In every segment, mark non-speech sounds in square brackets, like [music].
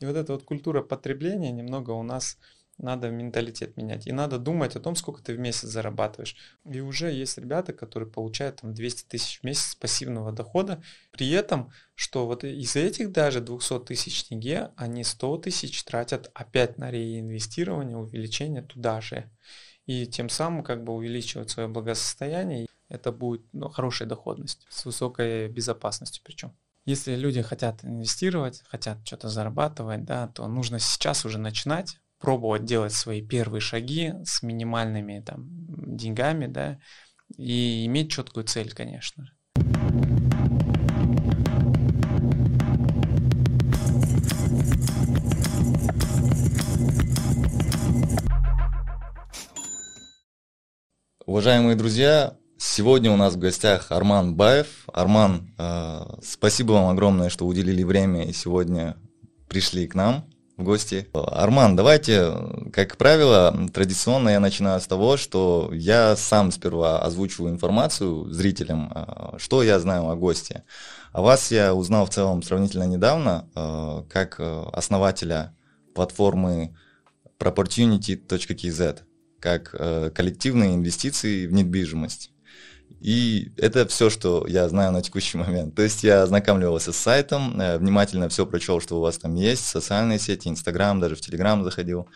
И вот эта вот культура потребления немного у нас надо менталитет менять. И надо думать о том, сколько ты в месяц зарабатываешь. И уже есть ребята, которые получают там 200 тысяч в месяц пассивного дохода. При этом, что вот из этих даже 200 тысяч тенге, они 100 тысяч тратят опять на реинвестирование, увеличение туда же. И тем самым как бы увеличивать свое благосостояние. Это будет ну, хорошая доходность с высокой безопасностью причем. Если люди хотят инвестировать, хотят что-то зарабатывать, да, то нужно сейчас уже начинать, пробовать делать свои первые шаги с минимальными там деньгами, да, и иметь четкую цель, конечно. Уважаемые друзья, сегодня у нас в гостях Арман Баев. Арман, э, спасибо вам огромное, что уделили время и сегодня пришли к нам в гости. Арман, давайте, как правило, традиционно я начинаю с того, что я сам сперва озвучиваю информацию зрителям, а, что я знаю о госте. А вас я узнал в целом сравнительно недавно, а, как э, основателя платформы proportunity.kz, как э, коллективные инвестиции в недвижимость. И это все, что я знаю на текущий момент. То есть я ознакомливался с сайтом, э, внимательно все прочел, что у вас там есть, социальные сети, Инстаграм, даже в Телеграм заходил.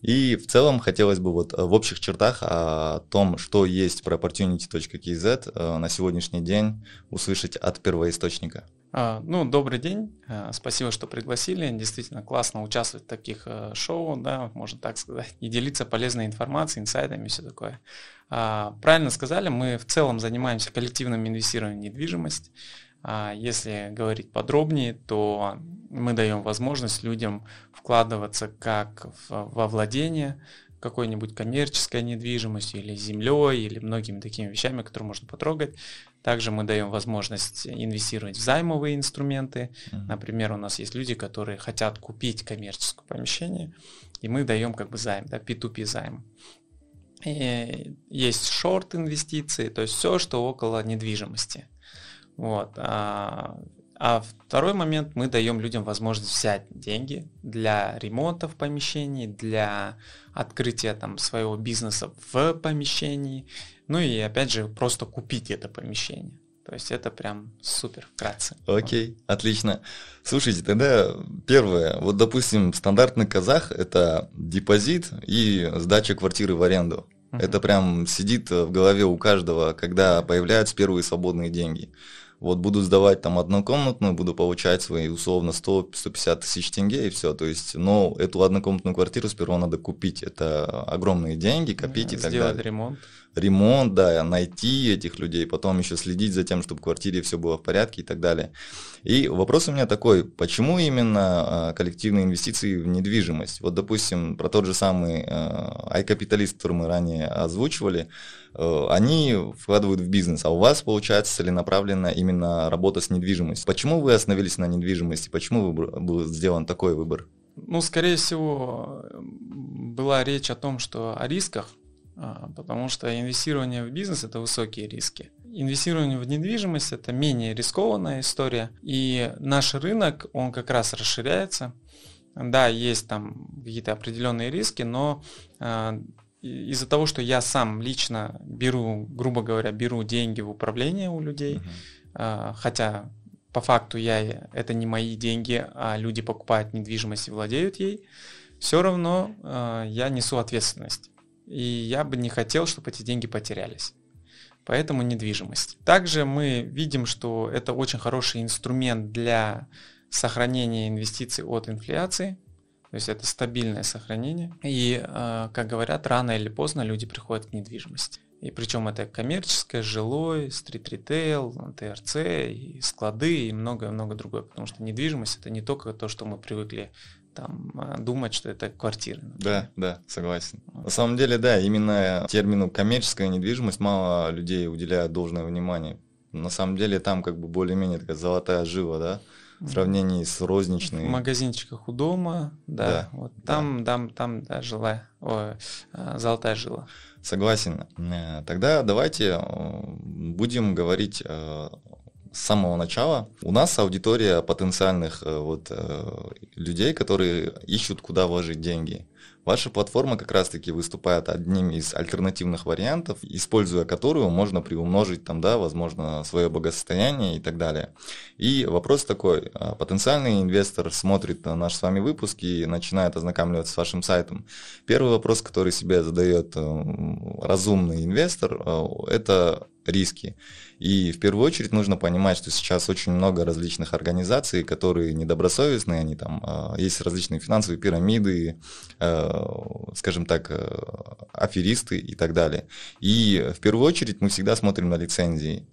И в целом хотелось бы вот э, в общих чертах о том, что есть про opportunity.kz э, на сегодняшний день услышать от первоисточника. А, ну, добрый день, спасибо, что пригласили. Действительно классно участвовать в таких шоу, да, можно так сказать, и делиться полезной информацией, инсайдами и все такое. А, правильно сказали, мы в целом занимаемся коллективным инвестированием в недвижимость. А, если говорить подробнее, то мы даем возможность людям вкладываться как во владение какой-нибудь коммерческой недвижимостью или землей, или многими такими вещами, которые можно потрогать. Также мы даем возможность инвестировать в займовые инструменты. Например, у нас есть люди, которые хотят купить коммерческое помещение, и мы даем как бы займ, да, P2P займ. И есть шорт инвестиции, то есть все, что около недвижимости. Вот. А, а второй момент, мы даем людям возможность взять деньги для ремонта в помещении, для открытия там своего бизнеса в помещении, ну и опять же просто купить это помещение. То есть это прям супер вкратце. Окей, okay, отлично. Слушайте, тогда первое, вот допустим, стандартный казах это депозит и сдача квартиры в аренду. Uh-huh. Это прям сидит в голове у каждого, когда появляются первые свободные деньги. Вот буду сдавать там однокомнатную, буду получать свои условно 100-150 тысяч тенге и все. То есть, но эту однокомнатную квартиру сперва надо купить. Это огромные деньги, копить yeah, и так далее. Сделать ремонт ремонт, да, найти этих людей, потом еще следить за тем, чтобы в квартире все было в порядке и так далее. И вопрос у меня такой, почему именно а, коллективные инвестиции в недвижимость? Вот, допустим, про тот же самый iCapitalist, который мы ранее озвучивали, э, они вкладывают в бизнес, а у вас получается целенаправленно именно работа с недвижимостью. Почему вы остановились на недвижимости? Почему был сделан такой выбор? Ну, скорее всего, была речь о том, что о рисках, а, потому что инвестирование в бизнес – это высокие риски. Инвестирование в недвижимость – это менее рискованная история, и наш рынок, он как раз расширяется. Да, есть там какие-то определенные риски, но э, из-за того, что я сам лично беру, грубо говоря, беру деньги в управление у людей, uh-huh. хотя по факту я это не мои деньги, а люди покупают недвижимость и владеют ей, все равно э, я несу ответственность и я бы не хотел, чтобы эти деньги потерялись. Поэтому недвижимость. Также мы видим, что это очень хороший инструмент для сохранения инвестиций от инфляции. То есть это стабильное сохранение. И, э, как говорят, рано или поздно люди приходят к недвижимости. И причем это коммерческое, жилой, стрит-ритейл, ТРЦ, и склады и многое-много другое. Потому что недвижимость это не только то, что мы привыкли там а, думать, что это квартиры. Да, да, согласен. На самом деле, да, именно термину коммерческая недвижимость мало людей уделяют должное внимание. На самом деле там как бы более-менее такая золотая жила, да, в сравнении с розничной. В магазинчиках у дома, да, да вот там, да. там, там, да, жила, о, а, золотая жила. Согласен. Э, тогда давайте э, будем говорить э, с самого начала. У нас аудитория потенциальных э, вот, э, людей, которые ищут, куда вложить деньги. Ваша платформа как раз-таки выступает одним из альтернативных вариантов, используя которую можно приумножить там, да, возможно, свое благосостояние и так далее. И вопрос такой, а, потенциальный инвестор смотрит на наш с вами выпуск и начинает ознакомливаться с вашим сайтом. Первый вопрос, который себе задает э, разумный инвестор, э, это риски. И в первую очередь нужно понимать, что сейчас очень много различных организаций, которые недобросовестные, они там, а, есть различные финансовые пирамиды, э, скажем так, э, аферисты и так далее. И в первую очередь мы всегда смотрим на лицензии.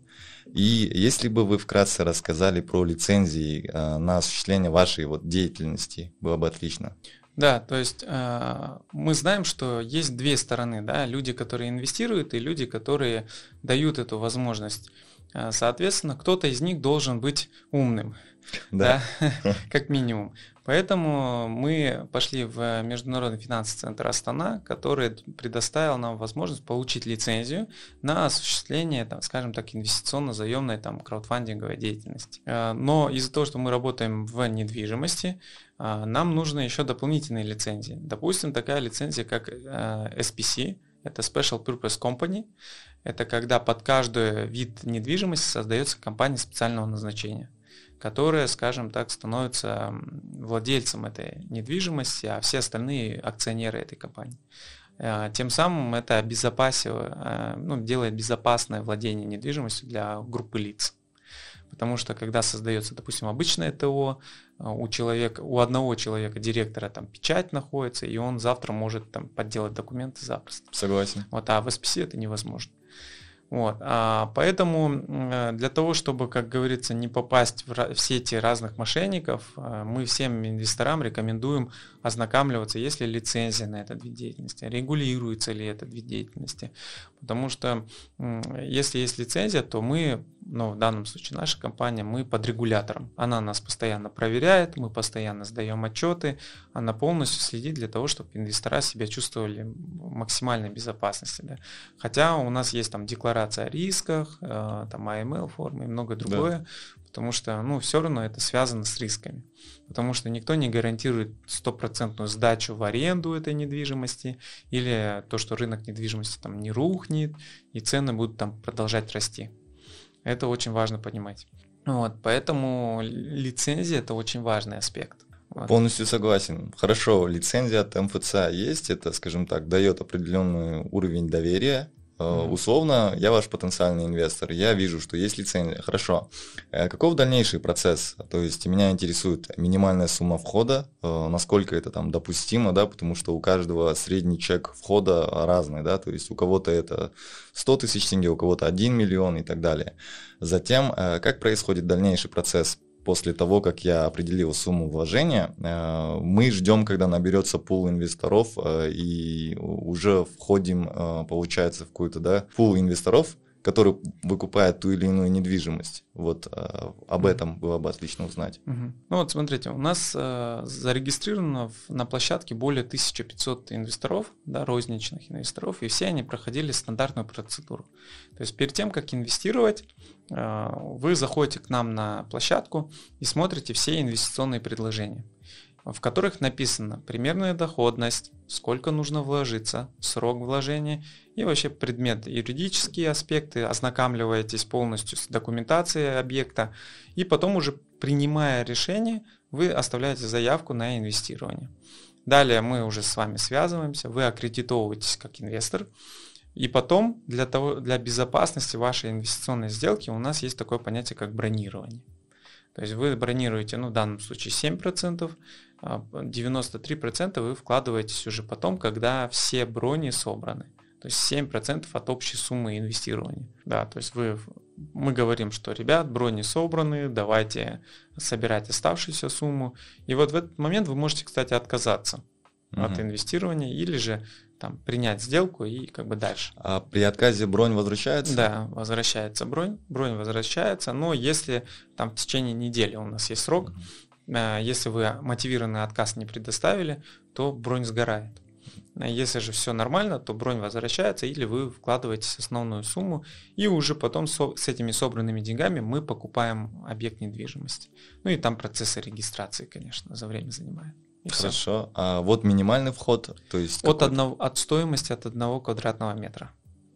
И если бы вы вкратце рассказали про лицензии э, на осуществление вашей вот деятельности, было бы отлично. Да, то есть э, мы знаем, что есть две стороны, да, люди, которые инвестируют, и люди, которые дают эту возможность. Э, соответственно, кто-то из них должен быть умным, да, да [laughs] как минимум. Поэтому мы пошли в Международный финансовый центр Астана, который предоставил нам возможность получить лицензию на осуществление, там, скажем так, инвестиционно-заемной там, краудфандинговой деятельности. Э, но из-за того, что мы работаем в недвижимости, а, нам нужны еще дополнительные лицензии. Допустим, такая лицензия, как э, SPC, это Special Purpose Company. Это когда под каждый вид недвижимости создается компания специального назначения, которая, скажем так, становится владельцем этой недвижимости, а все остальные акционеры этой компании. Э, тем самым это обезопасило, э, ну, делает безопасное владение недвижимостью для группы лиц. Потому что когда создается, допустим, обычное ТО, а, у человека, у одного человека, директора, там печать находится, и он завтра может там подделать документы запросто. Согласен. Вот, а в SPC это невозможно. Вот, а поэтому для того, чтобы, как говорится, не попасть в сети разных мошенников, э, мы всем инвесторам рекомендуем ознакомливаться, есть ли лицензия на этот вид деятельности, регулируется ли этот вид деятельности. Потому что если есть лицензия, то мы, ну, в данном случае наша компания, мы под регулятором. Она нас постоянно проверяет, мы постоянно сдаем отчеты, она полностью следит для того, чтобы инвестора себя чувствовали в максимальной безопасности. Да. Хотя у нас есть там декларация о рисках, э, там AML формы и многое другое, да. потому что, ну, все равно это связано с рисками потому что никто не гарантирует стопроцентную сдачу в аренду этой недвижимости или то, что рынок недвижимости там не рухнет и цены будут там продолжать расти. Это очень важно понимать. Вот, поэтому лицензия это очень важный аспект. Вот. Полностью согласен. Хорошо, лицензия от МФЦ есть, это, скажем так, дает определенный уровень доверия Mm-hmm. Условно, я ваш потенциальный инвестор, я вижу, что есть лицензия. Хорошо. Э, каков дальнейший процесс? То есть меня интересует минимальная сумма входа, э, насколько это там допустимо, да, потому что у каждого средний чек входа разный, да, то есть у кого-то это 100 тысяч тенге, у кого-то 1 миллион и так далее. Затем, как происходит дальнейший процесс? После того, как я определил сумму вложения, э, мы ждем, когда наберется пул инвесторов э, и уже входим, э, получается, в какую-то да, пул инвесторов, который выкупает ту или иную недвижимость. Вот об этом было бы отлично узнать. Угу. Ну вот смотрите, у нас э, зарегистрировано в, на площадке более 1500 инвесторов, да, розничных инвесторов, и все они проходили стандартную процедуру. То есть перед тем, как инвестировать, вы заходите к нам на площадку и смотрите все инвестиционные предложения в которых написано примерная доходность, сколько нужно вложиться, срок вложения и вообще предмет, юридические аспекты, ознакомливаетесь полностью с документацией объекта, и потом уже принимая решение, вы оставляете заявку на инвестирование. Далее мы уже с вами связываемся, вы аккредитовываетесь как инвестор, и потом для, того, для безопасности вашей инвестиционной сделки у нас есть такое понятие, как бронирование. То есть вы бронируете, ну в данном случае 7%, 93% а, вы вкладываетесь уже потом, когда все брони собраны. То есть 7% от общей суммы инвестирования. Да, то есть вы, мы говорим, что, ребят, брони собраны, давайте собирать оставшуюся сумму. И вот в этот момент вы можете, кстати, отказаться угу. от инвестирования или же там принять сделку и как бы дальше. А при отказе бронь возвращается? Да, возвращается бронь, бронь возвращается, но если там в течение недели у нас есть срок, угу. если вы мотивированный отказ не предоставили, то бронь сгорает. Если же все нормально, то бронь возвращается или вы вкладываете основную сумму, и уже потом со, с этими собранными деньгами мы покупаем объект недвижимости. Ну и там процессы регистрации, конечно, за время занимает. И Хорошо. Все. А вот минимальный вход, то есть от, одного, от стоимости от одного квадратного метра.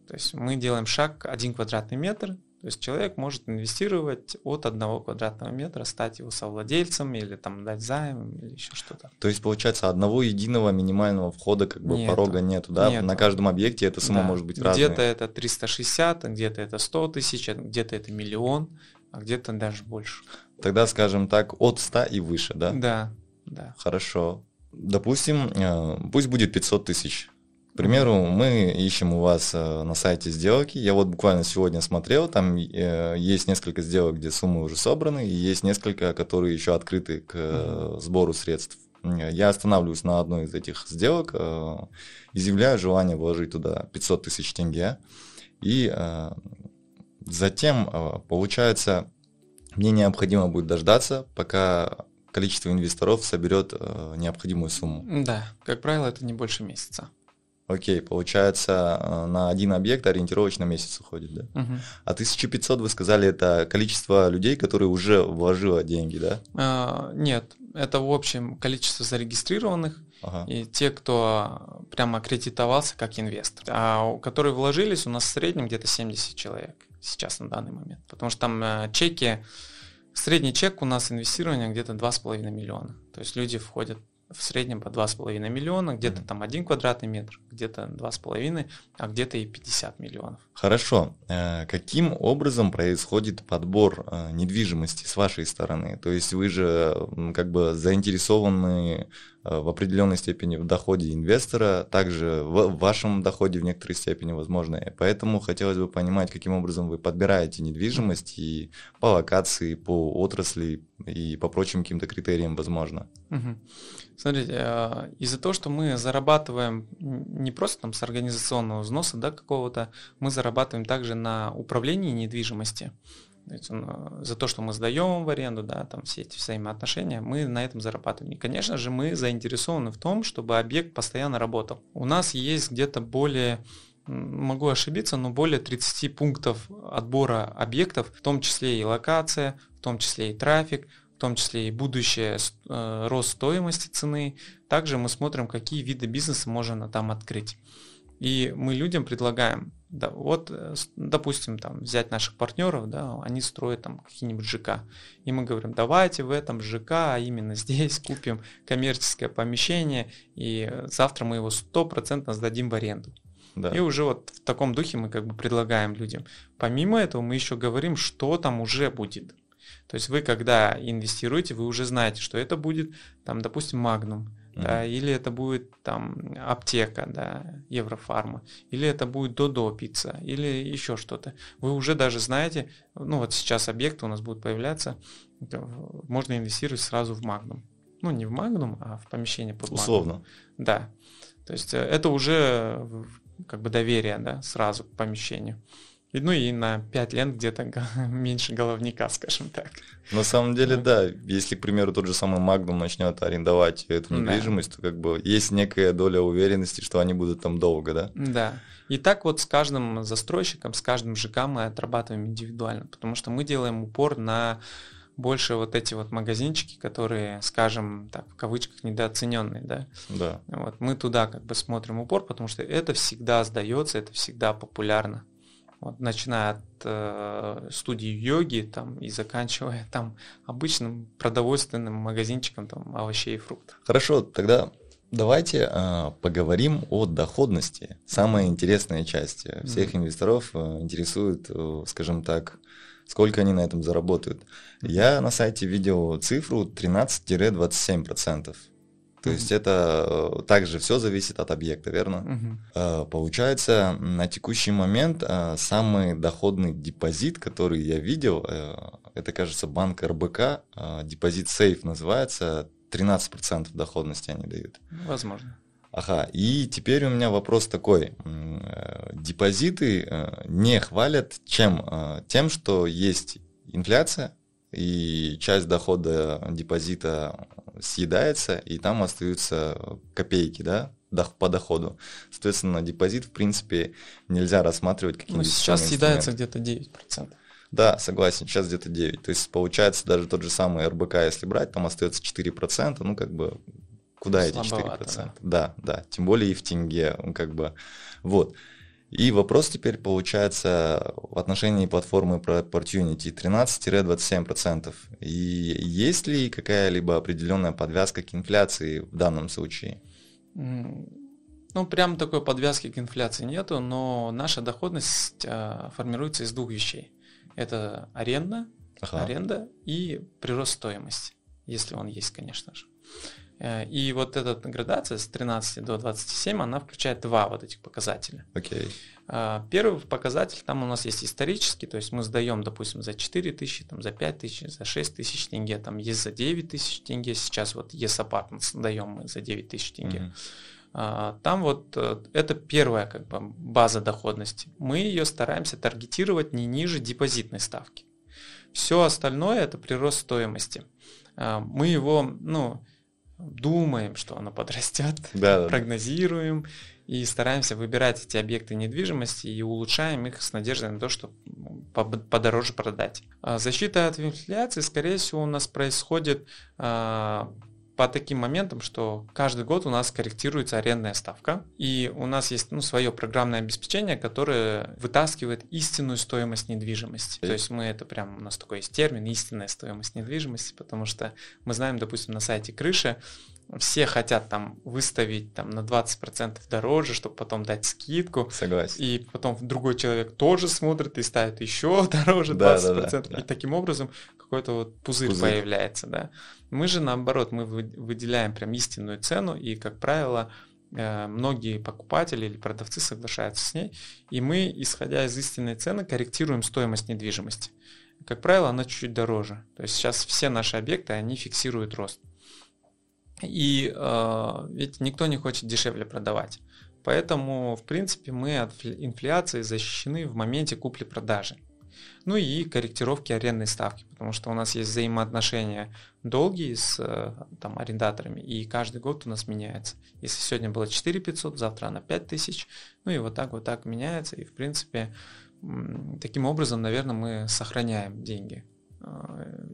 То есть мы делаем шаг один квадратный метр, то есть человек может инвестировать от одного квадратного метра, стать его совладельцем или там дать займ или еще что-то. То есть получается одного единого минимального входа как бы нету, порога нету, да? Нету. На каждом объекте эта сумма да. может быть разная. Где-то это 360, где-то это 100 тысяч, где-то это миллион, а где-то даже больше. Тогда, скажем так, от 100 и выше, да? Да, да. Хорошо. Допустим, э, пусть будет 500 тысяч к примеру, мы ищем у вас э, на сайте сделки. Я вот буквально сегодня смотрел, там э, есть несколько сделок, где суммы уже собраны, и есть несколько, которые еще открыты к сбору средств. Я останавливаюсь на одной из этих сделок, изъявляю желание вложить туда 500 тысяч тенге. И затем, получается, мне необходимо будет дождаться, пока количество инвесторов соберет необходимую сумму. Да, как правило, это не больше месяца. Окей, получается, э, на один объект ориентировочно месяц уходит, да? Угу. А 1500, вы сказали, это количество людей, которые уже вложило деньги, да? А, нет, это в общем количество зарегистрированных ага. и те, кто прямо аккредитовался как инвестор. А которые вложились, у нас в среднем где-то 70 человек сейчас на данный момент. Потому что там э, чеки, средний чек у нас инвестирования где-то 2,5 миллиона. То есть люди входят в среднем по 2,5 миллиона, где-то mm-hmm. там один квадратный метр, где-то 2,5, а где-то и 50 миллионов. Хорошо. Э, каким образом происходит подбор э, недвижимости с вашей стороны? То есть вы же как бы заинтересованы в определенной степени в доходе инвестора, также в вашем доходе в некоторой степени возможно. Поэтому хотелось бы понимать, каким образом вы подбираете недвижимость и по локации, по отрасли и по прочим каким-то критериям возможно. Угу. Смотрите, э, из-за того, что мы зарабатываем не просто там с организационного взноса да, какого-то, мы зарабатываем также на управлении недвижимости. Э, за то, что мы сдаем в аренду, да, там все эти взаимоотношения, мы на этом зарабатываем. И, конечно же, мы заинтересованы в том, чтобы объект постоянно работал. У нас есть где-то более могу ошибиться, но более 30 пунктов отбора объектов, в том числе и локация, в том числе и трафик, в том числе и будущее э, рост стоимости цены. Также мы смотрим, какие виды бизнеса можно там открыть. И мы людям предлагаем да, вот, э, допустим, там взять наших партнеров, да, они строят там какие-нибудь ЖК. И мы говорим, давайте в этом ЖК, а именно [laughs] здесь купим коммерческое помещение, и завтра мы его стопроцентно сдадим в аренду. Да. И уже вот в таком духе мы как бы предлагаем людям. Помимо этого мы еще говорим, что там уже будет. То есть вы, когда инвестируете, вы уже знаете, что это будет, там, допустим, Magnum да, или это будет там аптека, да, Еврофарма, или это будет Додо пицца, или еще что-то. Вы уже даже знаете, ну вот сейчас объекты у нас будут появляться, можно инвестировать сразу в Магнум. Ну, не в Магнум, а в помещение под Условно. Да. То есть э, это уже как бы доверие, да, сразу к помещению. И, ну и на 5 лент где-то [laughs] меньше головника, скажем так. На самом деле, да, если, к примеру, тот же самый Magnum начнет арендовать эту недвижимость, да. то как бы есть некая доля уверенности, что они будут там долго, да? Да. И так вот с каждым застройщиком, с каждым ЖК мы отрабатываем индивидуально, потому что мы делаем упор на больше вот эти вот магазинчики, которые, скажем так, в кавычках недооцененные, да. Да. Вот мы туда как бы смотрим упор, потому что это всегда сдается, это всегда популярно. Вот, начиная от э, студии йоги там, и заканчивая там обычным продовольственным магазинчиком там, овощей и фруктов. Хорошо, тогда давайте э, поговорим о доходности. Самая интересная часть. Всех mm-hmm. инвесторов э, интересует, э, скажем так, сколько они на этом заработают. Я на сайте видел цифру 13-27%. То есть это э, также все зависит от объекта, верно? Uh-huh. Получается, на текущий момент э, самый доходный депозит, который я видел, это, кажется, банк РБК, депозит сейф называется, 13% доходности они дают. Возможно. Ага, и теперь у меня вопрос такой. Депозиты не хвалят чем? Тем, что есть инфляция, и часть дохода депозита съедается, и там остаются копейки, да, по доходу. Соответственно, депозит, в принципе, нельзя рассматривать как ну, Сейчас съедается где-то 9%. Да, согласен, сейчас где-то 9. То есть получается даже тот же самый РБК, если брать, там остается 4%, ну как бы куда Слабовато, эти 4%? Да. да, да, тем более и в тенге, как бы, вот. И вопрос теперь получается в отношении платформы Opportunity 13-27%. И есть ли какая-либо определенная подвязка к инфляции в данном случае? Ну, прям такой подвязки к инфляции нету, но наша доходность а, формируется из двух вещей. Это аренда, ага. аренда и прирост стоимости, если он есть, конечно же. Э, и вот эта градация с 13 до 27, она включает два вот этих показателя. Okay. Э, первый показатель, там у нас есть исторический, то есть мы сдаем, допустим, за 4 тысячи, там, за 5 тысяч, за 6 тысяч тенге, там есть за 9 тысяч тенге, сейчас вот Yes Apartments даем мы за 9 тысяч тенге. Mm-hmm. Там вот это первая как бы база доходности. Мы ее стараемся таргетировать не ниже депозитной ставки. Все остальное это прирост стоимости. Мы его, ну, думаем, что оно подрастет, [laughs] да, прогнозируем и стараемся выбирать эти объекты недвижимости и улучшаем их с надеждой на то, что подороже продать. А защита от инфляции, скорее всего, у нас происходит а, по таким моментам, что каждый год у нас корректируется арендная ставка, и у нас есть ну, свое программное обеспечение, которое вытаскивает истинную стоимость недвижимости. То есть мы это прям, у нас такой есть термин, истинная стоимость недвижимости, потому что мы знаем, допустим, на сайте крыши все хотят там выставить там на 20% дороже, чтобы потом дать скидку. Согласен. И потом другой человек тоже смотрит и ставит еще [laughs] дороже 20%. Да, да, да, и таким образом какой-то вот пузырь, пузырь появляется, да. Мы же наоборот, мы выделяем прям истинную цену, и, как правило, э, многие покупатели или продавцы соглашаются с ней, и мы, исходя из истинной цены, корректируем стоимость недвижимости. Как правило, она чуть-чуть дороже. То есть сейчас все наши объекты, они фиксируют рост. И э, ведь никто не хочет дешевле продавать. Поэтому, в принципе, мы от инфляции защищены в моменте купли-продажи. Ну и корректировки арендной ставки, потому что у нас есть взаимоотношения долгие с э, там, арендаторами, и каждый год у нас меняется. Если сегодня было 4 500, завтра она 5 тысяч, ну и вот так вот так меняется, и в принципе таким образом, наверное, мы сохраняем деньги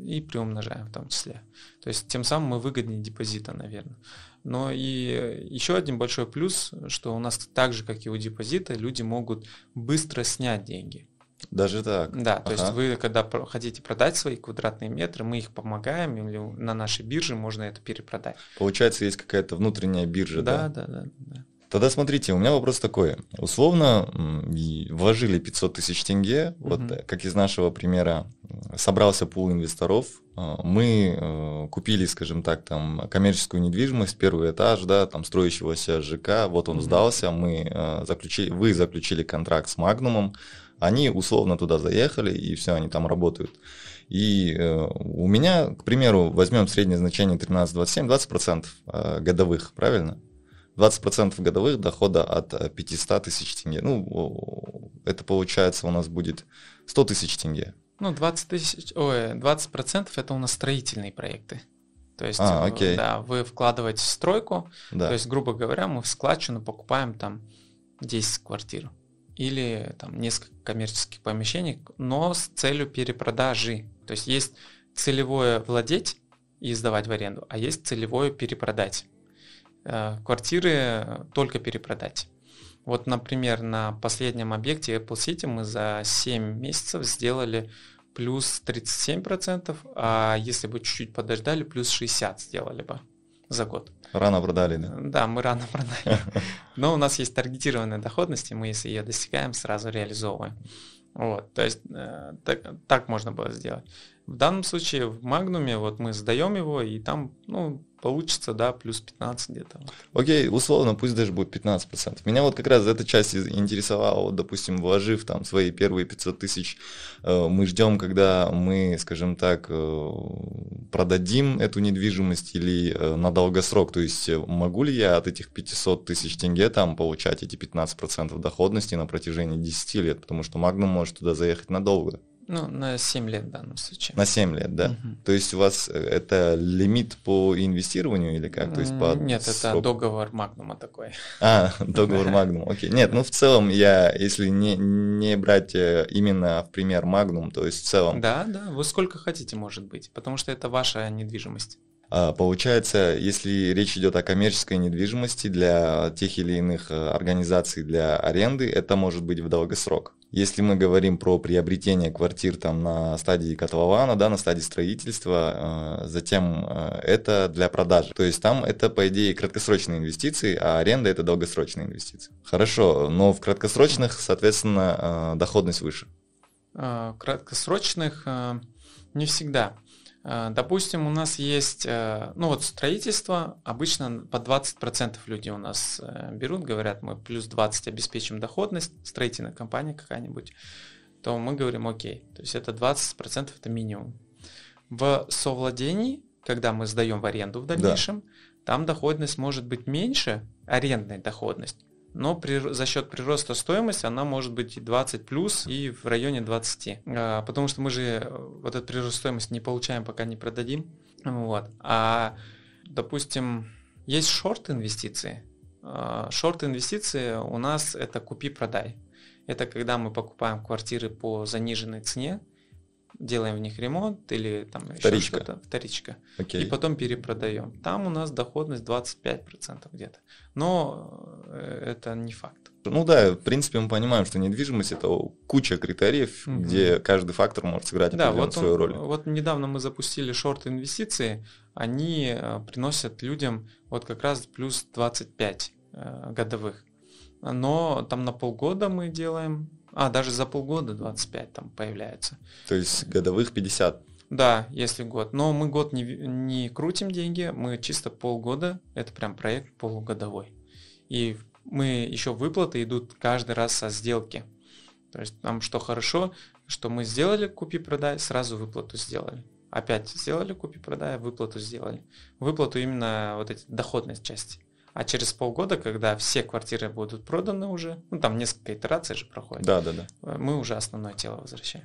и приумножаем в том числе. То есть тем самым мы выгоднее депозита, наверное. Но и еще один большой плюс, что у нас так же, как и у депозита, люди могут быстро снять деньги. Даже так. Да, ага. то есть вы, когда хотите продать свои квадратные метры, мы их помогаем, или на нашей бирже можно это перепродать. Получается, есть какая-то внутренняя биржа, да? Да, да, да. да. Тогда смотрите, у меня вопрос такой. Условно вложили 500 тысяч тенге, угу. вот как из нашего примера, собрался пул инвесторов, а, мы э, купили, скажем так, там коммерческую недвижимость, первый этаж, да, там строящегося ЖК, вот он угу. сдался, мы э, заключили, вы заключили контракт с Магнумом, они условно туда заехали, и все, они там работают. И э, у меня, к примеру, возьмем среднее значение 13-27, 20% э, годовых, правильно? 20% годовых дохода от 500 э, тысяч тенге. Ну, это получается у нас будет 100 тысяч тенге. Ну, 20 тысяч, ой, 20% это у нас строительные проекты. То есть, а, окей. да, вы вкладываете в стройку, да. то есть, грубо говоря, мы в складчину покупаем там 10 квартир или там несколько коммерческих помещений, но с целью перепродажи. То есть есть целевое владеть и сдавать в аренду, а есть целевое перепродать. Э, квартиры только перепродать. Вот, например, на последнем объекте Apple City мы за 7 месяцев сделали плюс 37%, а если бы чуть-чуть подождали, плюс 60 сделали бы за год. Рано продали, да? Да, мы рано продали. Но у нас есть таргетированная доходность, и мы, если ее достигаем, сразу реализовываем. Вот, то есть э, так, так можно было сделать. В данном случае в Магнуме вот мы сдаем его, и там, ну, получится, да, плюс 15 где-то. Окей, условно, пусть даже будет 15%. Меня вот как раз эта часть интересовала, вот, допустим, вложив там свои первые 500 тысяч, э, мы ждем, когда мы, скажем так, э, продадим эту недвижимость или э, на долгосрок, то есть могу ли я от этих 500 тысяч тенге там получать эти 15% доходности на протяжении 10 лет, потому что Магнум может туда заехать надолго. Ну, на 7 лет в данном случае. На 7 лет, да? Угу. То есть у вас э, это лимит по инвестированию или как? То есть по Нет, это договор Магнума такой. [laughs] А, договор Магнума, окей. Нет, ну в целом я, если не, не брать э, именно в пример Магнум, то есть в целом... Да, да, вы сколько хотите, может быть, потому что это ваша недвижимость. А, получается, если речь идет о коммерческой недвижимости для тех или иных э, организаций для аренды, это может быть в долгосрок. Если мы говорим про приобретение квартир там на стадии котлована, да, на стадии строительства, э, затем э, это для продажи. То есть там это, по идее, краткосрочные инвестиции, а аренда это долгосрочные инвестиции. Хорошо, но в краткосрочных, соответственно, доходность выше. Краткосрочных не всегда. Э, допустим, у нас есть, э, ну вот строительство, обычно по 20% люди у нас э, берут, говорят, мы плюс 20 обеспечим доходность, строительная компания какая-нибудь, то мы говорим окей, то есть это 20% это минимум. В совладении, когда мы сдаем в аренду в дальнейшем, да. там доходность может быть меньше, арендная доходность, но при, за счет прироста стоимости она может быть и 20 плюс, и в районе 20. А, потому что мы же э, вот этот прирост стоимости не получаем, пока не продадим. Вот. А, допустим, есть шорт-инвестиции. А, шорт-инвестиции у нас это купи-продай. Это когда мы покупаем квартиры по заниженной цене, делаем в них ремонт или там вторичка. еще что-то, вторичка, okay. и потом перепродаем. Там у нас доходность 25% где-то. Но э, это не факт. Ну да, в принципе, мы понимаем, что недвижимость это куча критериев, угу. где каждый фактор может сыграть да, вот свою он, роль. Вот недавно мы запустили шорт-инвестиции, они э, приносят людям вот как раз плюс 25 э, годовых. Но там на полгода мы делаем а, даже за полгода 25 там появляется. То есть годовых 50? Да, если год. Но мы год не, не крутим деньги, мы чисто полгода, это прям проект полугодовой. И мы еще выплаты идут каждый раз со сделки. То есть нам что хорошо, что мы сделали купи-продай, сразу выплату сделали. Опять сделали купи-продай, выплату сделали. Выплату именно вот эти доходность части. А через полгода, когда все квартиры будут проданы уже, ну там несколько итераций же проходит. Да, да, да. Мы уже основное тело возвращаем.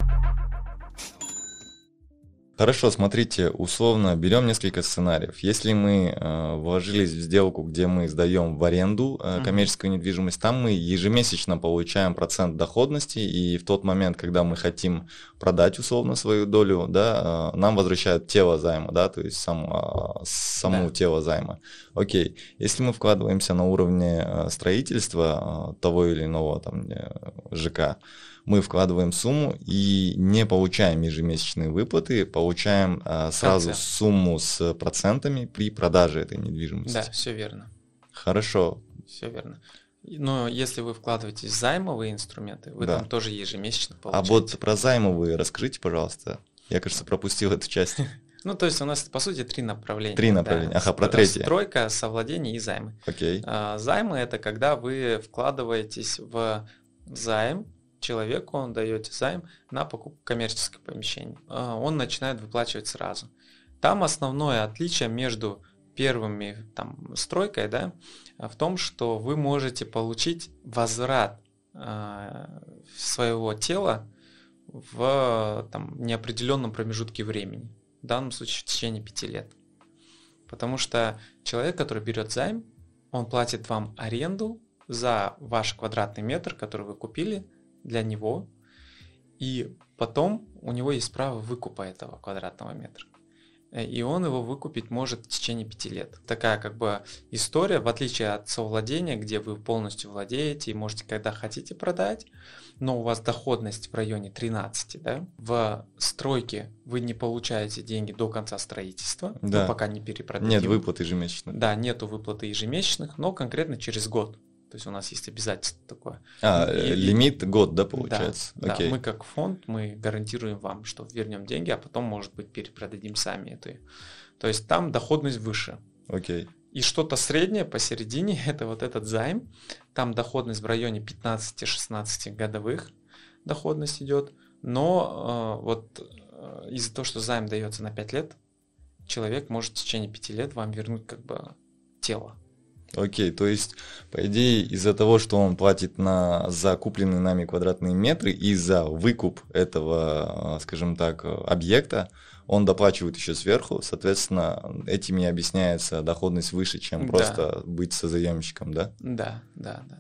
Хорошо, смотрите, условно берем несколько сценариев. Если мы э, вложились в сделку, где мы сдаем в аренду э, коммерческую недвижимость, там мы ежемесячно получаем процент доходности, и в тот момент, когда мы хотим продать условно свою долю, да, э, нам возвращают тело займа, да, то есть сам, э, саму да. тело займа. Окей, если мы вкладываемся на уровне э, строительства э, того или иного там э, ЖК, мы вкладываем сумму и не получаем ежемесячные выплаты, получаем а, сразу Процент. сумму с процентами при продаже этой недвижимости. Да, все верно. Хорошо. Все верно. Но если вы вкладываете займовые инструменты, вы да. там тоже ежемесячно получаете. А вот про займовые расскажите, пожалуйста. Я, кажется, пропустил эту часть. [laughs] Ну, то есть у нас, по сути, три направления. Три направления. Да. Ага, про третье. Стройка, совладение и займы. Окей. А, займы – это когда вы вкладываетесь в займ, человеку он даете займ на покупку коммерческого помещения. А, он начинает выплачивать сразу. Там основное отличие между первыми там, стройкой да, в том, что вы можете получить возврат э, своего тела в там, неопределенном промежутке времени. В данном случае в течение пяти лет. Потому что человек, который берет займ, он платит вам аренду за ваш квадратный метр, который вы купили, для него, и потом у него есть право выкупа этого квадратного метра. Э, и он его выкупить может в течение пяти лет. Такая как бы история, в отличие от совладения, где вы полностью владеете и можете когда хотите продать, но у вас доходность в районе 13, да, в стройке вы не получаете деньги до конца строительства, да. пока не перепродадим. Нет выплат ежемесячных. Да, нету выплаты ежемесячных, но конкретно через год. То есть у нас есть обязательство такое. А, и, лимит год, да, получается? Да, Окей. да, мы как фонд, мы гарантируем вам, что вернем деньги, а потом, может быть, перепродадим сами это. То есть там доходность выше. Окей. И что-то среднее посередине, это вот этот займ. Там доходность в районе 15-16 годовых доходность идет. Но э, вот э, из-за того, что займ дается на 5 лет, человек может в течение 5 лет вам вернуть как бы тело Окей, то есть, по идее, из-за того, что он платит на, за купленные нами квадратные метры и за выкуп этого, скажем так, объекта, он доплачивает еще сверху, соответственно, этим и объясняется доходность выше, чем да. просто быть созаемщиком, да? Да, да, да.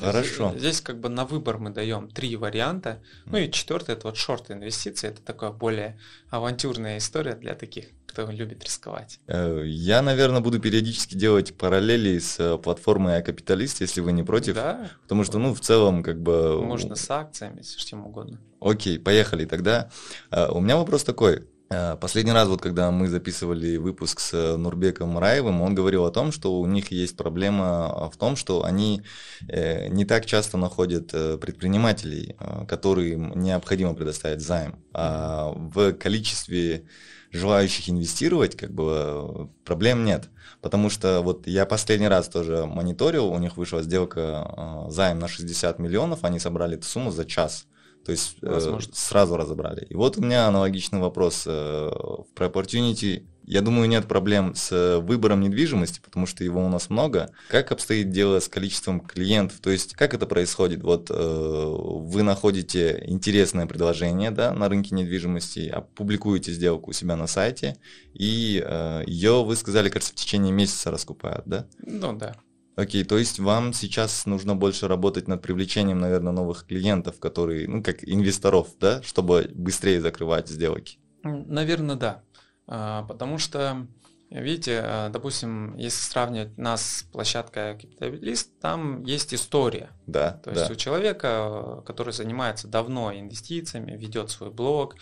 Хорошо. Здесь, здесь как бы на выбор мы даем три варианта. Ну и четвертый это вот шорт инвестиции. Это такая более авантюрная история для таких, кто любит рисковать. Э, я, наверное, буду периодически делать параллели с э, платформой iCapitalist, если вы не против. Да. Потому что, ну, в целом, как бы... Можно с акциями, с чем угодно. Окей, поехали тогда. Э, у меня вопрос такой. Э, последний раз, вот когда мы записывали выпуск с Нурбеком Раевым, он говорил о том, что у них есть проблема в том, что они э, не так часто находят э, предпринимателей, которым необходимо предоставить займ. А в количестве желающих инвестировать, как бы проблем нет. Потому что вот я последний раз тоже мониторил, у них вышла сделка займ на 60 миллионов, они собрали эту сумму за час. То есть э, сразу разобрали. И вот у меня аналогичный вопрос. Э, в Opportunity, я думаю, нет проблем с выбором недвижимости, потому что его у нас много. Как обстоит дело с количеством клиентов? То есть как это происходит? Вот э, вы находите интересное предложение да, на рынке недвижимости, опубликуете сделку у себя на сайте, и э, ее, вы сказали, кажется, в течение месяца раскупают, да? Ну да. Окей, то есть вам сейчас нужно больше работать над привлечением, наверное, новых клиентов, которые, ну, как инвесторов, да, чтобы быстрее закрывать сделки? Наверное, да. А, потому что, видите, а, допустим, если сравнивать нас с площадкой Capitalist, там есть история. Да. То есть да. у человека, который занимается давно инвестициями, ведет свой блог,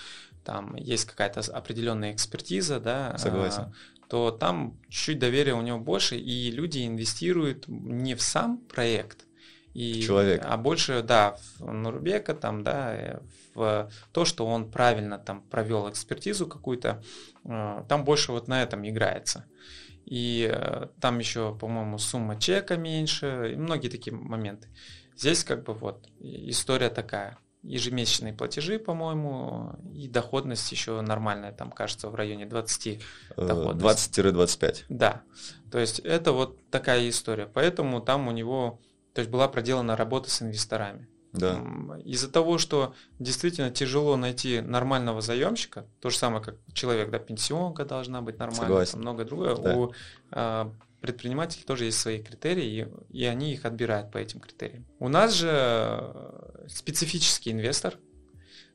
там есть какая-то определенная экспертиза, да. Согласен то там чуть-чуть доверия у него больше, и люди инвестируют не в сам проект, и, Человек. а больше, да, в Нурбека, там, да, в то, что он правильно там провел экспертизу какую-то, э, там больше вот на этом играется. И э, там еще, по-моему, сумма чека меньше, и многие такие моменты. Здесь как бы вот история такая ежемесячные платежи, по-моему, и доходность еще нормальная, там, кажется, в районе 20 20-25. Да, то есть это вот такая история. Поэтому там у него, то есть была проделана работа с инвесторами. Да. Из-за того, что действительно тяжело найти нормального заемщика, то же самое, как человек, да, пенсионка должна быть нормальная, там много другое, да. у а, предпринимателей тоже есть свои критерии, и, и они их отбирают по этим критериям. У нас же э, специфический инвестор,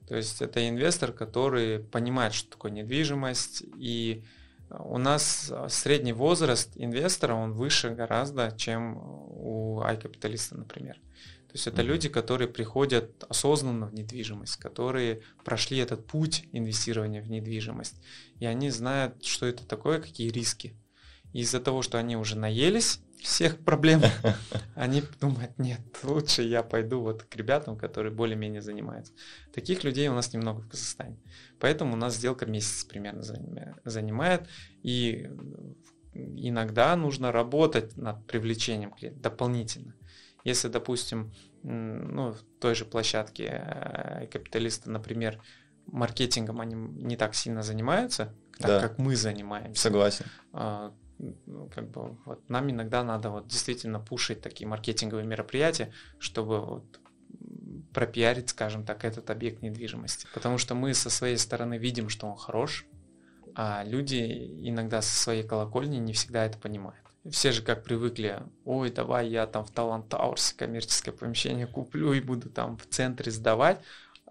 то есть это инвестор, который понимает, что такое недвижимость, и у нас средний возраст инвестора, он выше гораздо, чем у iCapitalista, например. То есть это mm-hmm. люди, которые приходят осознанно в недвижимость, которые прошли этот путь инвестирования в недвижимость, и они знают, что это такое, какие риски из-за того, что они уже наелись всех проблем, [laughs] они думают, нет, лучше я пойду вот к ребятам, которые более-менее занимаются. Таких людей у нас немного в Казахстане. Поэтому у нас сделка месяц примерно занимает. И иногда нужно работать над привлечением клиентов дополнительно. Если, допустим, ну, в той же площадке э, капиталисты, например, маркетингом они не так сильно занимаются, так да. как мы занимаемся. Согласен. Ну, как бы вот нам иногда надо вот действительно пушить такие маркетинговые мероприятия, чтобы вот пропиарить, скажем так, этот объект недвижимости. Потому что мы со своей стороны видим, что он хорош, а люди иногда со своей колокольни не всегда это понимают. Все же как привыкли, ой, давай я там в Талант Таурсе коммерческое помещение куплю и буду там в центре сдавать,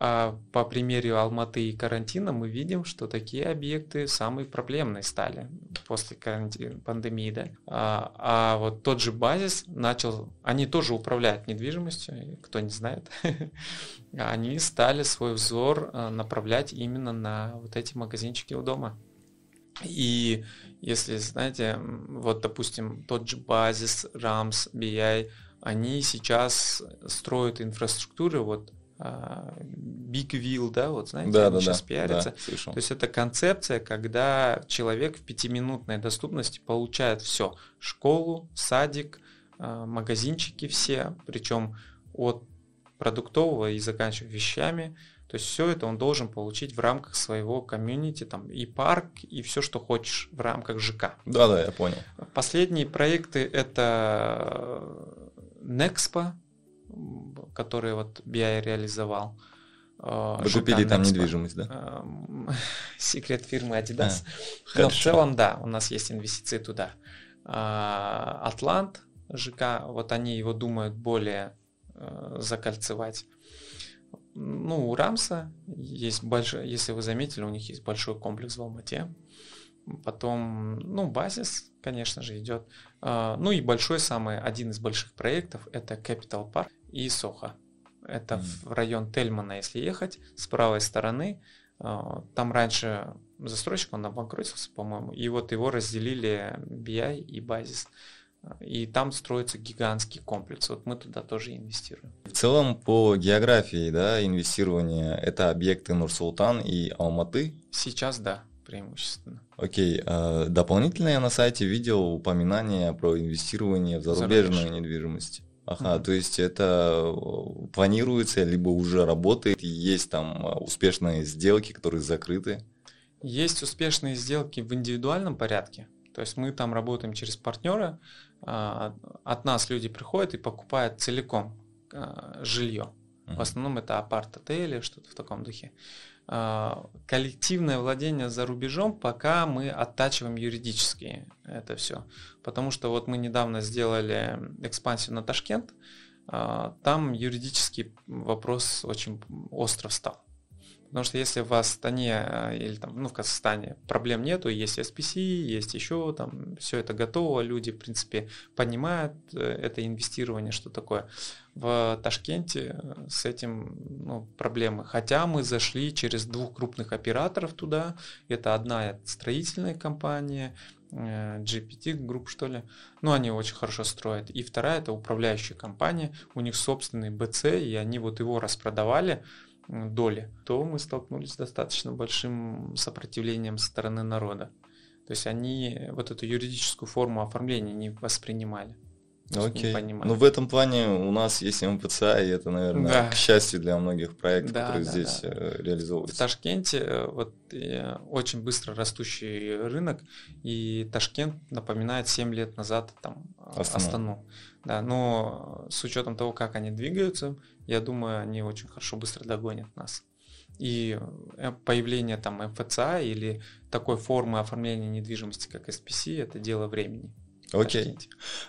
а по примеру Алматы и карантина мы видим, что такие объекты самые проблемные стали после карантина, пандемии. Да? А, а вот тот же базис начал, они тоже управляют недвижимостью, кто не знает, [laughs] они стали свой взор а, направлять именно на вот эти магазинчики у дома. И если, знаете, вот, допустим, тот же базис, RAMS, BI, они сейчас строят инфраструктуру, вот Big Wheel, да, вот знаете, да, они да, сейчас да, пиарятся. Да, То есть это концепция, когда человек в пятиминутной доступности получает все. Школу, садик, а, магазинчики все, причем от продуктового и заканчивая вещами, То есть все это он должен получить в рамках своего комьюнити, там и парк, и все, что хочешь в рамках ЖК. Да-да, я понял. Последние проекты это Nexpo, который вот BI реализовал. Вы ЖК купили там Nexpo. недвижимость, да? [laughs] Секрет фирмы Adidas. А, Но в целом, да, у нас есть инвестиции туда. А, Атлант ЖК, вот они его думают более э, закольцевать. Ну, у Рамса есть большой, если вы заметили, у них есть большой комплекс в Алмате. Потом, ну, базис, конечно же, идет. А, ну и большой самый, один из больших проектов, это Capital Park и Соха. Это mm. в район Тельмана, если ехать, с правой стороны. А, там раньше застройщик, он обанкротился, по-моему, и вот его разделили BI и базис. И там строится гигантский комплекс. Вот мы туда тоже инвестируем. В целом по географии да, инвестирования это объекты Нур-Султан и Алматы? Сейчас да, преимущественно. Окей. А дополнительно я на сайте видел упоминание про инвестирование в зарубежную Зарубеж. недвижимость. Ага, mm-hmm. то есть это э, планируется, либо уже работает, есть там э, успешные сделки, которые закрыты? Есть успешные сделки в индивидуальном порядке. То есть мы там работаем через партнера, а, от нас люди приходят и покупают целиком а, жилье. В основном это апарт-отели, что-то в таком духе. А, коллективное владение за рубежом, пока мы оттачиваем юридически это все. Потому что вот мы недавно сделали экспансию на Ташкент, там юридический вопрос очень остро встал. Потому что если в Астане э, или там, ну, в Казахстане проблем нету, есть SPC, есть еще там, все это готово, люди, в принципе, понимают э, это инвестирование, что такое. В Ташкенте э, с этим ну, проблемы. Хотя мы зашли через двух крупных операторов туда. Это одна строительная компания, GPT групп, что ли. Ну, они очень хорошо строят. И вторая это управляющая компания. У них собственный BC, и они вот его распродавали доли, то мы столкнулись с достаточно большим сопротивлением со стороны народа. То есть они вот эту юридическую форму оформления не воспринимали. Окей. Okay. Ну, в этом плане у нас есть МПЦА, и это, наверное, да. к счастью для многих проектов, да, которые да, здесь да. Э, реализовываются. В Ташкенте э, вот э, очень быстро растущий рынок, и Ташкент напоминает 7 лет назад там Астану. Астану. Да, но с учетом того, как они двигаются, я думаю, они очень хорошо быстро догонят нас. И появление там МФЦА или такой формы оформления недвижимости, как SPC, это дело времени. Окей.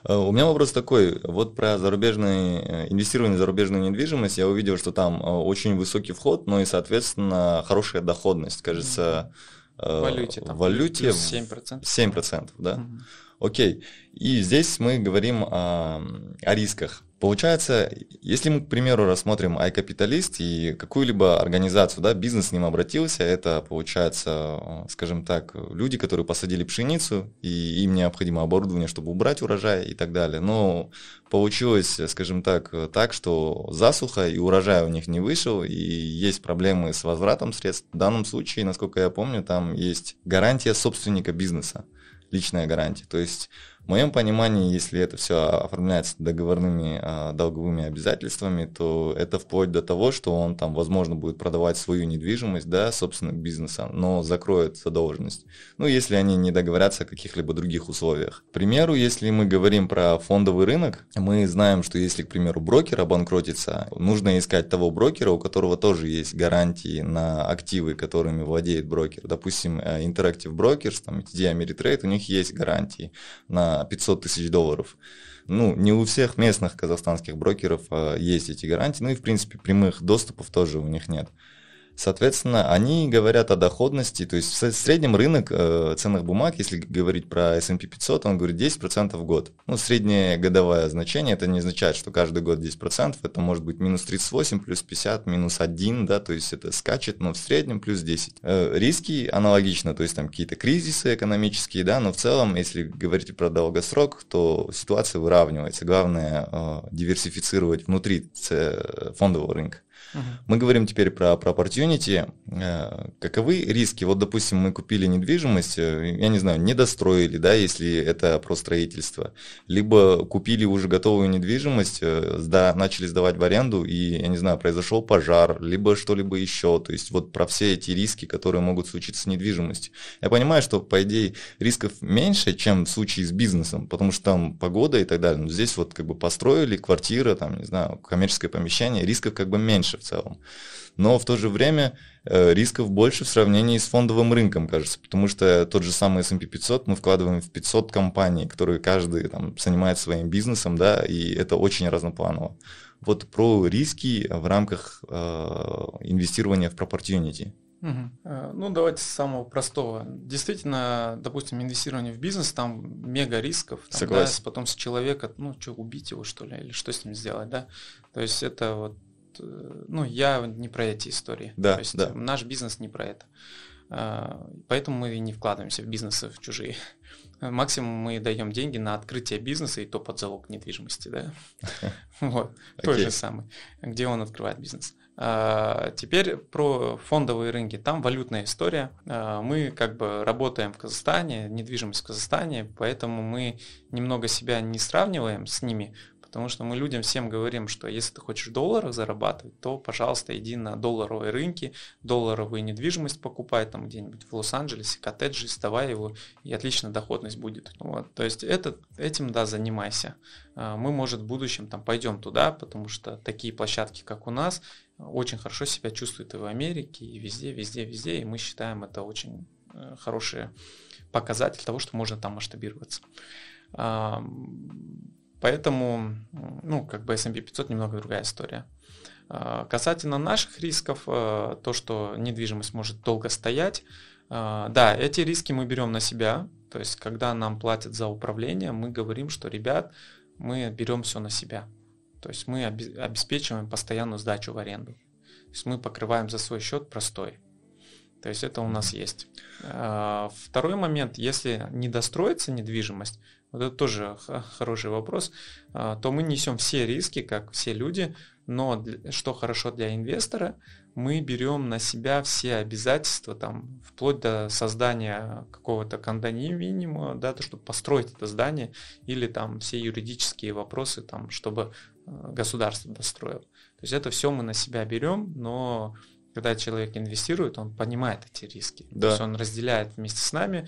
Okay. У меня вопрос такой. Вот про зарубежное инвестирование в зарубежную недвижимость я увидел, что там очень высокий вход, но и, соответственно, хорошая доходность. Кажется, в валюте, там, валюте 7%. 7%, да? Mm-hmm. Окей. И здесь мы говорим о, о рисках. Получается, если мы, к примеру, рассмотрим iCapitalist и какую-либо организацию, да, бизнес с ним обратился, это, получается, скажем так, люди, которые посадили пшеницу, и им необходимо оборудование, чтобы убрать урожай и так далее. Но получилось, скажем так, так, что засуха и урожай у них не вышел, и есть проблемы с возвратом средств. В данном случае, насколько я помню, там есть гарантия собственника бизнеса личная гарантия. То есть в моем понимании, если это все оформляется договорными а, долговыми обязательствами, то это вплоть до того, что он там, возможно, будет продавать свою недвижимость, да, собственных бизнеса, но закроет задолженность. Ну, если они не договорятся о каких-либо других условиях. К примеру, если мы говорим про фондовый рынок, мы знаем, что если, к примеру, брокер обанкротится, нужно искать того брокера, у которого тоже есть гарантии на активы, которыми владеет брокер. Допустим, э, Interactive Brokers, там, TD Ameritrade, у них есть гарантии на 500 тысяч долларов. Ну, не у всех местных казахстанских брокеров а, есть эти гарантии, ну и, в принципе, прямых доступов тоже у них нет. Соответственно, они говорят о доходности, то есть в среднем рынок э, ценных бумаг, если говорить про S&P 500, он говорит 10% в год. Ну, среднее годовое значение, это не означает, что каждый год 10%, это может быть минус 38, плюс 50, минус 1, да, то есть это скачет, но в среднем плюс 10. Э, риски аналогично, то есть там какие-то кризисы экономические, да, но в целом, если говорить про долгосрок, то ситуация выравнивается. Главное э, диверсифицировать внутри фондового рынка. Мы говорим теперь про, про opportunity. Э, каковы риски? Вот, допустим, мы купили недвижимость, э, я не знаю, не достроили, да, если это про строительство, либо купили уже готовую недвижимость, э, сда, начали сдавать в аренду, и, я не знаю, произошел пожар, либо что-либо еще. То есть вот про все эти риски, которые могут случиться с недвижимостью. Я понимаю, что, по идее, рисков меньше, чем в случае с бизнесом, потому что там погода и так далее. Но здесь вот как бы построили квартира, там, не знаю, коммерческое помещение, рисков как бы меньше в целом. Но в то же время э, рисков больше в сравнении с фондовым рынком, кажется, потому что тот же самый S&P 500 мы вкладываем в 500 компаний, которые каждый там занимается своим бизнесом, да, и это очень разнопланово. Вот про риски в рамках э, инвестирования в Proportunity. Угу. Ну, давайте с самого простого. Действительно, допустим, инвестирование в бизнес, там мега рисков. Там, Согласен. Да, потом с человека, ну, что, убить его, что ли, или что с ним сделать, да? То есть это вот, э, ну, я не про эти истории. Да, То есть да. наш бизнес не про это. А, поэтому мы не вкладываемся в бизнесы в чужие. Максимум мы даем деньги на открытие бизнеса и то под залог недвижимости, да? [laughs] Вот, той же самый, где он открывает бизнес. А, теперь про фондовые рынки. Там валютная история. А, мы как бы работаем в Казахстане, недвижимость в Казахстане, поэтому мы немного себя не сравниваем с ними, Потому что мы людям всем говорим, что если ты хочешь в долларах зарабатывать, то, пожалуйста, иди на долларовые рынки, долларовую недвижимость покупай там где-нибудь в Лос-Анджелесе, коттеджи, сдавай его, и отлично доходность будет. Вот. То есть это, этим, да, занимайся. А, мы, может, в будущем там пойдем туда, потому что такие площадки, как у нас, очень хорошо себя чувствуют и в Америке, и везде, везде, везде, и мы считаем это очень э, хороший показатель того, что можно там масштабироваться. Поэтому, ну, как бы S&P 500 немного другая история. А, касательно наших рисков, э, то, что недвижимость может долго стоять, э, да, эти риски мы берем на себя. То есть, когда нам платят за управление, мы говорим, что, ребят, мы берем все на себя. То есть, мы обеспечиваем постоянную сдачу в аренду. То есть, мы покрываем за свой счет простой. То есть, это у нас есть. А, второй момент, если не достроится недвижимость, вот это тоже хороший вопрос, а, то мы несем все риски, как все люди, но что хорошо для инвестора, мы берем на себя все обязательства, там, вплоть до создания какого-то кондоминиума, да, то, чтобы построить это здание, или там все юридические вопросы, там, чтобы а, государство достроило. То есть это все мы на себя берем, но когда человек инвестирует, он понимает эти риски. Да. То есть он разделяет вместе с нами,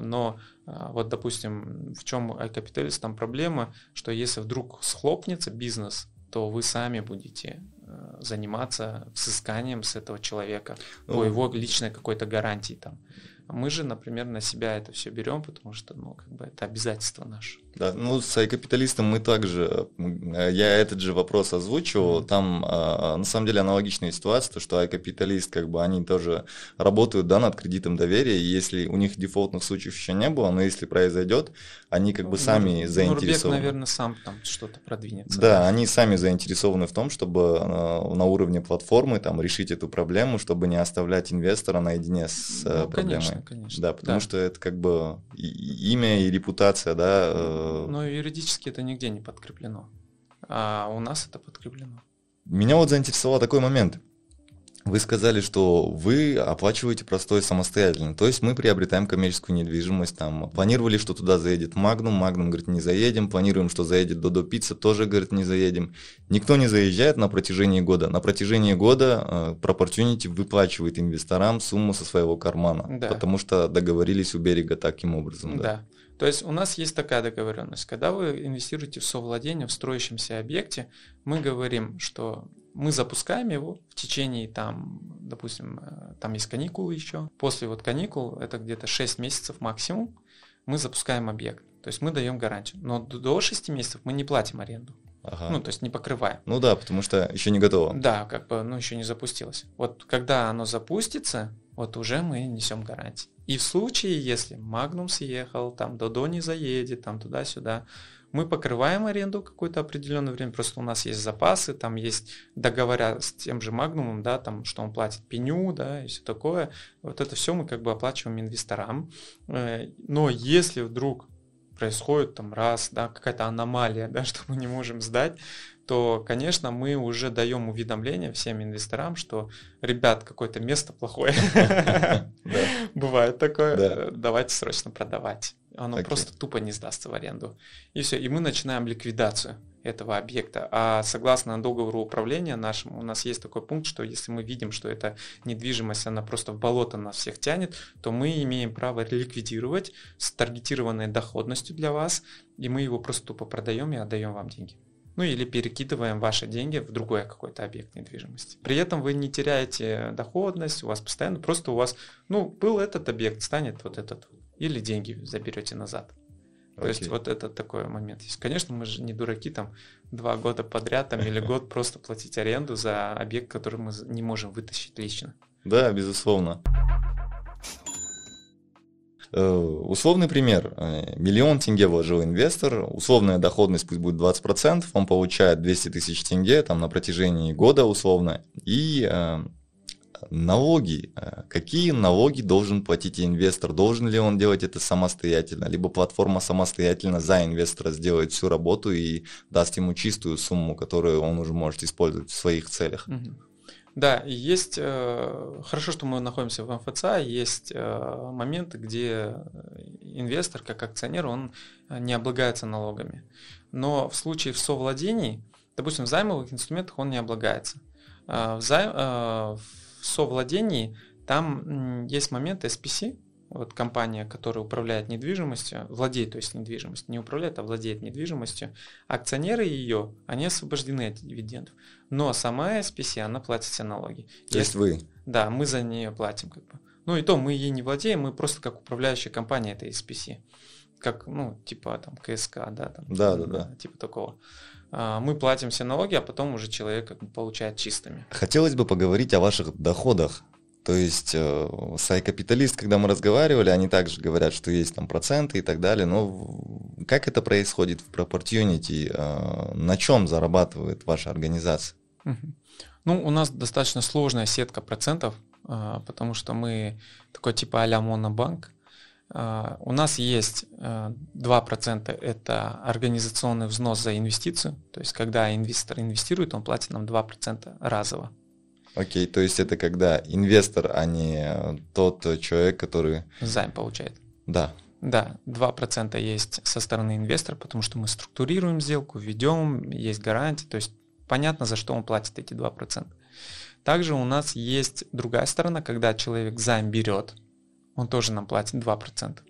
но а, вот, допустим, в чем iCapitalist там проблема, что если вдруг схлопнется бизнес, то вы сами будете э, заниматься взысканием с этого человека по ну, его личной какой-то гарантии там. Мы же, например, на себя это все берем, потому что, ну, как бы это обязательство наше. Да, ну с капиталистом мы также, э, я этот же вопрос озвучивал, mm-hmm. там а, на самом деле аналогичная ситуация, то что капиталист, как бы они тоже работают, да, над кредитом доверия, и если у них дефолтных случаев еще не было, но если произойдет, они как бы сами ну, заинтересованы. Нурбек, наверное, сам там что-то продвинется. Да, да, они сами заинтересованы в том, чтобы а, на уровне платформы там решить эту проблему, чтобы не оставлять инвестора наедине с э, ну, проблемой. Конечно, конечно. Да, потому да. что это как бы имя и репутация, да, э, но юридически это нигде не подкреплено. А у нас это подкреплено. Меня вот заинтересовал такой момент. Вы сказали, что вы оплачиваете простой самостоятельно. То есть мы приобретаем коммерческую недвижимость. Там планировали, что туда заедет Магнум. Магнум говорит, не заедем. Планируем, что заедет Додо Пицца. Тоже говорит, не заедем. Никто не заезжает на протяжении года. На протяжении года э, Proportunity выплачивает инвесторам сумму со своего кармана. Да. Потому что договорились у берега таким образом. Да. да. То есть у нас есть такая договоренность. Когда вы инвестируете в совладение в строящемся объекте, мы говорим, что мы запускаем его в течение там, допустим, э, там есть каникулы еще. После вот каникул, это где-то 6 месяцев максимум, мы запускаем объект. То есть мы даем гарантию. Но до 6 месяцев мы не платим аренду. Ага. Ну, то есть не покрываем. Ну да, потому что еще не готово. Да, как бы, ну, еще не запустилось. Вот когда оно запустится, вот уже мы несем гарантии. И в случае, если Магнум съехал, там Додо не заедет, там туда-сюда, мы покрываем аренду какое-то определенное время, просто у нас есть запасы, там есть договора с тем же Магнумом, да, там, что он платит пеню, да, и все такое. Вот это все мы как бы оплачиваем инвесторам. Э, но если вдруг происходит там раз, да, какая-то аномалия, [laughs] да, что мы не можем сдать, то, конечно, мы уже даем уведомление всем инвесторам, что, ребят, какое-то место плохое. [laughs] Бывает такое, давайте срочно продавать. Оно просто тупо не сдастся в аренду. И все, и мы начинаем ликвидацию этого объекта. А согласно договору управления нашему, у нас есть такой пункт, что если мы видим, что эта недвижимость, она просто в болото нас всех тянет, то мы имеем право ликвидировать с таргетированной доходностью для вас, и мы его просто тупо продаем и отдаем вам деньги ну или перекидываем ваши деньги в другой какой-то объект недвижимости. При этом вы не теряете доходность, у вас постоянно, просто у вас, ну, был этот объект, станет вот этот, или деньги заберете назад. То okay. есть вот это такой момент есть. Конечно, мы же не дураки там два года подряд там, или [laughs] год просто платить аренду за объект, который мы не можем вытащить лично. Да, безусловно. Э, условный пример. Э, миллион тенге вложил инвестор, условная доходность пусть будет 20%, он получает 200 тысяч тенге там, на протяжении года условно. И э, налоги. Какие налоги должен платить инвестор? Должен ли он делать это самостоятельно? Либо платформа самостоятельно за инвестора сделает всю работу и даст ему чистую сумму, которую он уже может использовать в своих целях? Угу. Да, есть, э, хорошо, что мы находимся в МФЦ, есть э, моменты, где инвестор, как акционер, он не облагается налогами. Но в случае в совладении, допустим, в займовых инструментах он не облагается. Э, в, зай... в совладении там есть момент SPC, вот компания, которая управляет недвижимостью, владеет, то есть недвижимостью, не управляет, а владеет недвижимостью, акционеры ее, они освобождены от дивидендов. Но сама SPC, она платит все налоги. То есть вы? Да, мы за нее платим как бы. Ну и то, мы ей не владеем, мы просто как управляющая компания этой SPC. Как, ну, типа там КСК, да, там. Да, да, да. Типа такого а, мы платим все налоги, а потом уже человек получает чистыми. Хотелось бы поговорить о ваших доходах. То есть э, с iCapitalist, когда мы разговаривали, они также говорят, что есть там проценты и так далее, но как это происходит в Proportunity? Э, на чем зарабатывает ваша организация? Ну, у нас достаточно сложная сетка процентов, э, потому что мы такой типа а-ля монобанк. У нас есть uh, 2% это организационный взнос за инвестицию, то есть когда инвестор инвестирует, он платит нам 2% разово. Окей, то есть это когда инвестор, а не тот человек, который... Займ получает. Да. Да, 2% есть со стороны инвестора, потому что мы структурируем сделку, ведем, есть гарантия, то есть понятно, за что он платит эти 2%. Также у нас есть другая сторона, когда человек займ берет, он тоже нам платит 2%.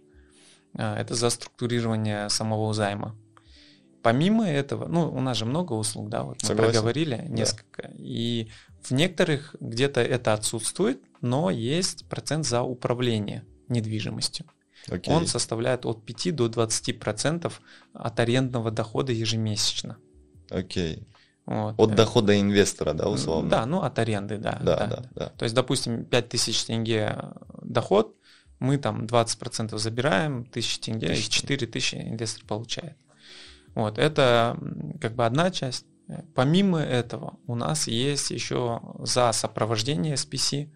А, это за структурирование самого займа. Помимо этого, ну, у нас же много услуг, да, вот мы Согласен. проговорили несколько. Да. И в некоторых где-то это отсутствует, но есть процент за управление недвижимостью. Okay. Он составляет от 5 до 20 процентов от арендного дохода ежемесячно. Окей. Вот. От дохода инвестора, да, условно? Да, ну от аренды, да. Да, да, да. да. То есть, допустим, 5000 тенге доход, мы там 20% забираем, 1000 тенге, и 4000 инвестор получает. Вот, это как бы одна часть. Помимо этого, у нас есть еще за сопровождение SPC.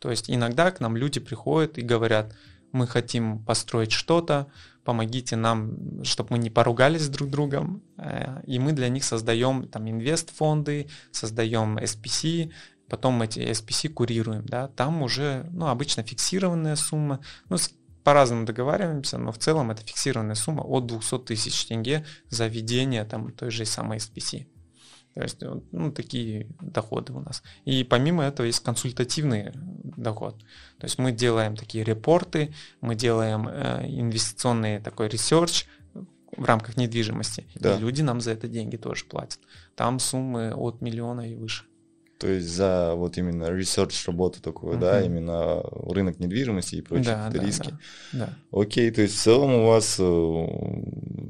То есть иногда к нам люди приходят и говорят, мы хотим построить что-то, помогите нам, чтобы мы не поругались друг другом. Э, и мы для них создаем там инвест-фонды, создаем SPC, потом эти SPC курируем. Да? Там уже ну, обычно фиксированная сумма. Ну, по-разному договариваемся, но в целом это фиксированная сумма от 200 тысяч тенге за ведение там, той же самой SPC. То есть, ну, такие доходы у нас. И помимо этого есть консультативный доход. То есть мы делаем такие репорты, мы делаем э, инвестиционный такой research в рамках недвижимости. Да. И люди нам за это деньги тоже платят. Там суммы от миллиона и выше. То есть за вот именно research работу такую, uh-huh. да, именно рынок недвижимости и прочие да, да, риски. Да, да. Окей, то есть в целом у вас, э,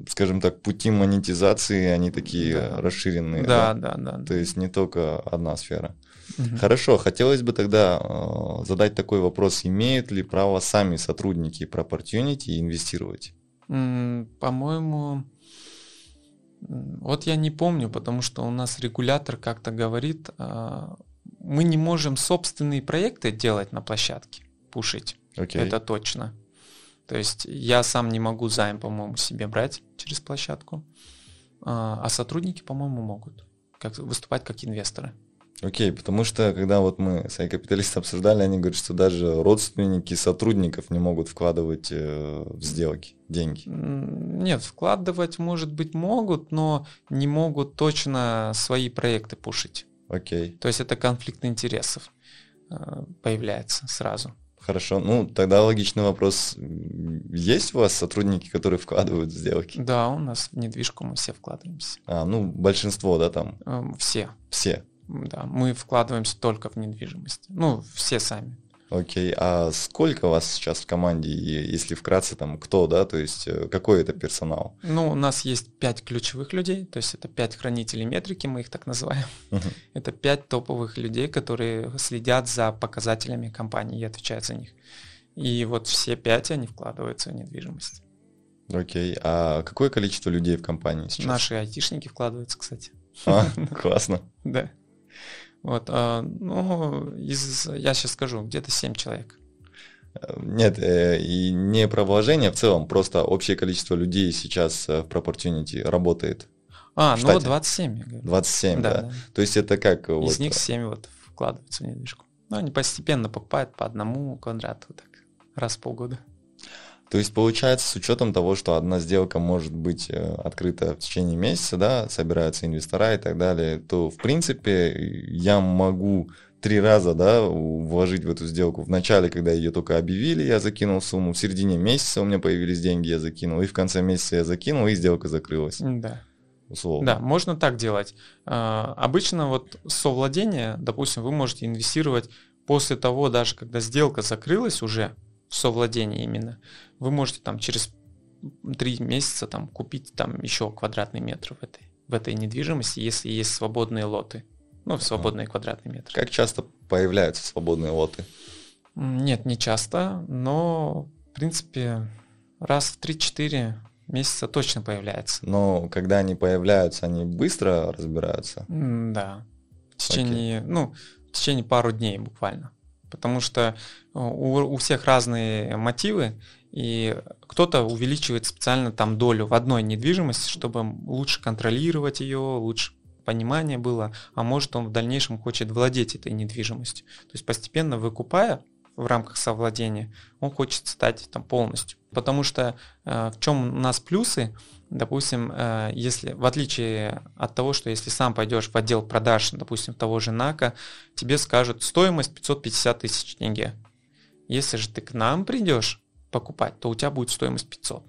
скажем так, пути монетизации, они такие да. расширенные. Да, да, да. да то есть не только одна сфера. Угу. Хорошо, хотелось бы тогда э, задать такой вопрос, имеют ли право сами сотрудники Proportunity инвестировать? По-моему, вот я не помню, потому что у нас регулятор как-то говорит, а, мы не можем собственные проекты делать на площадке, пушить. Okay. Это точно. То есть я сам не могу займ, по-моему, себе брать через площадку, а, а сотрудники, по-моему, могут как, выступать как инвесторы. Окей, потому что когда вот мы с капиталистом обсуждали, они говорят, что даже родственники сотрудников не могут вкладывать э, в сделки деньги. Нет, вкладывать, может быть, могут, но не могут точно свои проекты пушить. Окей. То есть это конфликт интересов э, появляется сразу. Хорошо, ну тогда логичный вопрос. Есть у вас сотрудники, которые вкладывают в сделки? Да, у нас в недвижку мы все вкладываемся. А, ну большинство, да, там? Эм, все. Все? Да, мы вкладываемся только в недвижимость. Ну, все сами. Окей, а сколько вас сейчас в команде, если вкратце, там, кто, да, то есть э, какой это персонал? Ну, у нас есть пять ключевых людей, то есть это пять хранителей метрики, мы их так называем. Uh-huh. [laughs] Это пять топовых людей, которые следят за показателями компании и отвечают за них. И вот все пять, они вкладываются в недвижимость. Окей, а какое количество людей в компании сейчас? Наши айтишники вкладываются, кстати. А, [laughs] классно. Да. Вот, а, ну, из, я сейчас скажу, где-то 7 человек. Нет, э, и не про вложение в целом, просто общее количество людей сейчас э, в Proportunity работает. А, ну 27, я говорю. 27, да. да. да. То есть это как... Из вот... них 7 вот вкладываются в недвижку. Ну, они постепенно покупают по одному квадрату, так, раз в полгода. То есть получается, с учетом того, что одна сделка может быть э, открыта в течение месяца, да, собираются инвестора и так далее, то в принципе я могу три раза, да, вложить в эту сделку. В начале, когда ее только объявили, я закинул сумму, в середине месяца у меня появились деньги, я закинул, и в конце месяца я закинул, и сделка закрылась. Да. Условно. Да, можно так делать. А, обычно вот совладение, допустим, вы можете инвестировать после того, даже когда сделка закрылась уже, в совладении именно, вы можете там через три месяца там купить там еще квадратный метр в этой, в этой недвижимости, если есть свободные лоты. Ну, свободные квадратные метры. Как часто появляются свободные лоты? Нет, не часто, но, в принципе, раз в 3-4 месяца точно появляется. Но когда они появляются, они быстро разбираются? Да. В течение, okay. ну, в течение пару дней буквально. Потому что у, у всех разные мотивы, и кто-то увеличивает специально там долю в одной недвижимости, чтобы лучше контролировать ее, лучше понимание было, а может он в дальнейшем хочет владеть этой недвижимостью. То есть постепенно выкупая в рамках совладения, он хочет стать там полностью. Потому что э, в чем у нас плюсы, допустим, э, если в отличие от того, что если сам пойдешь в отдел продаж, допустим, того же НАКа, тебе скажут стоимость 550 тысяч тенге. Если же ты к нам придешь, покупать, то у тебя будет стоимость 500.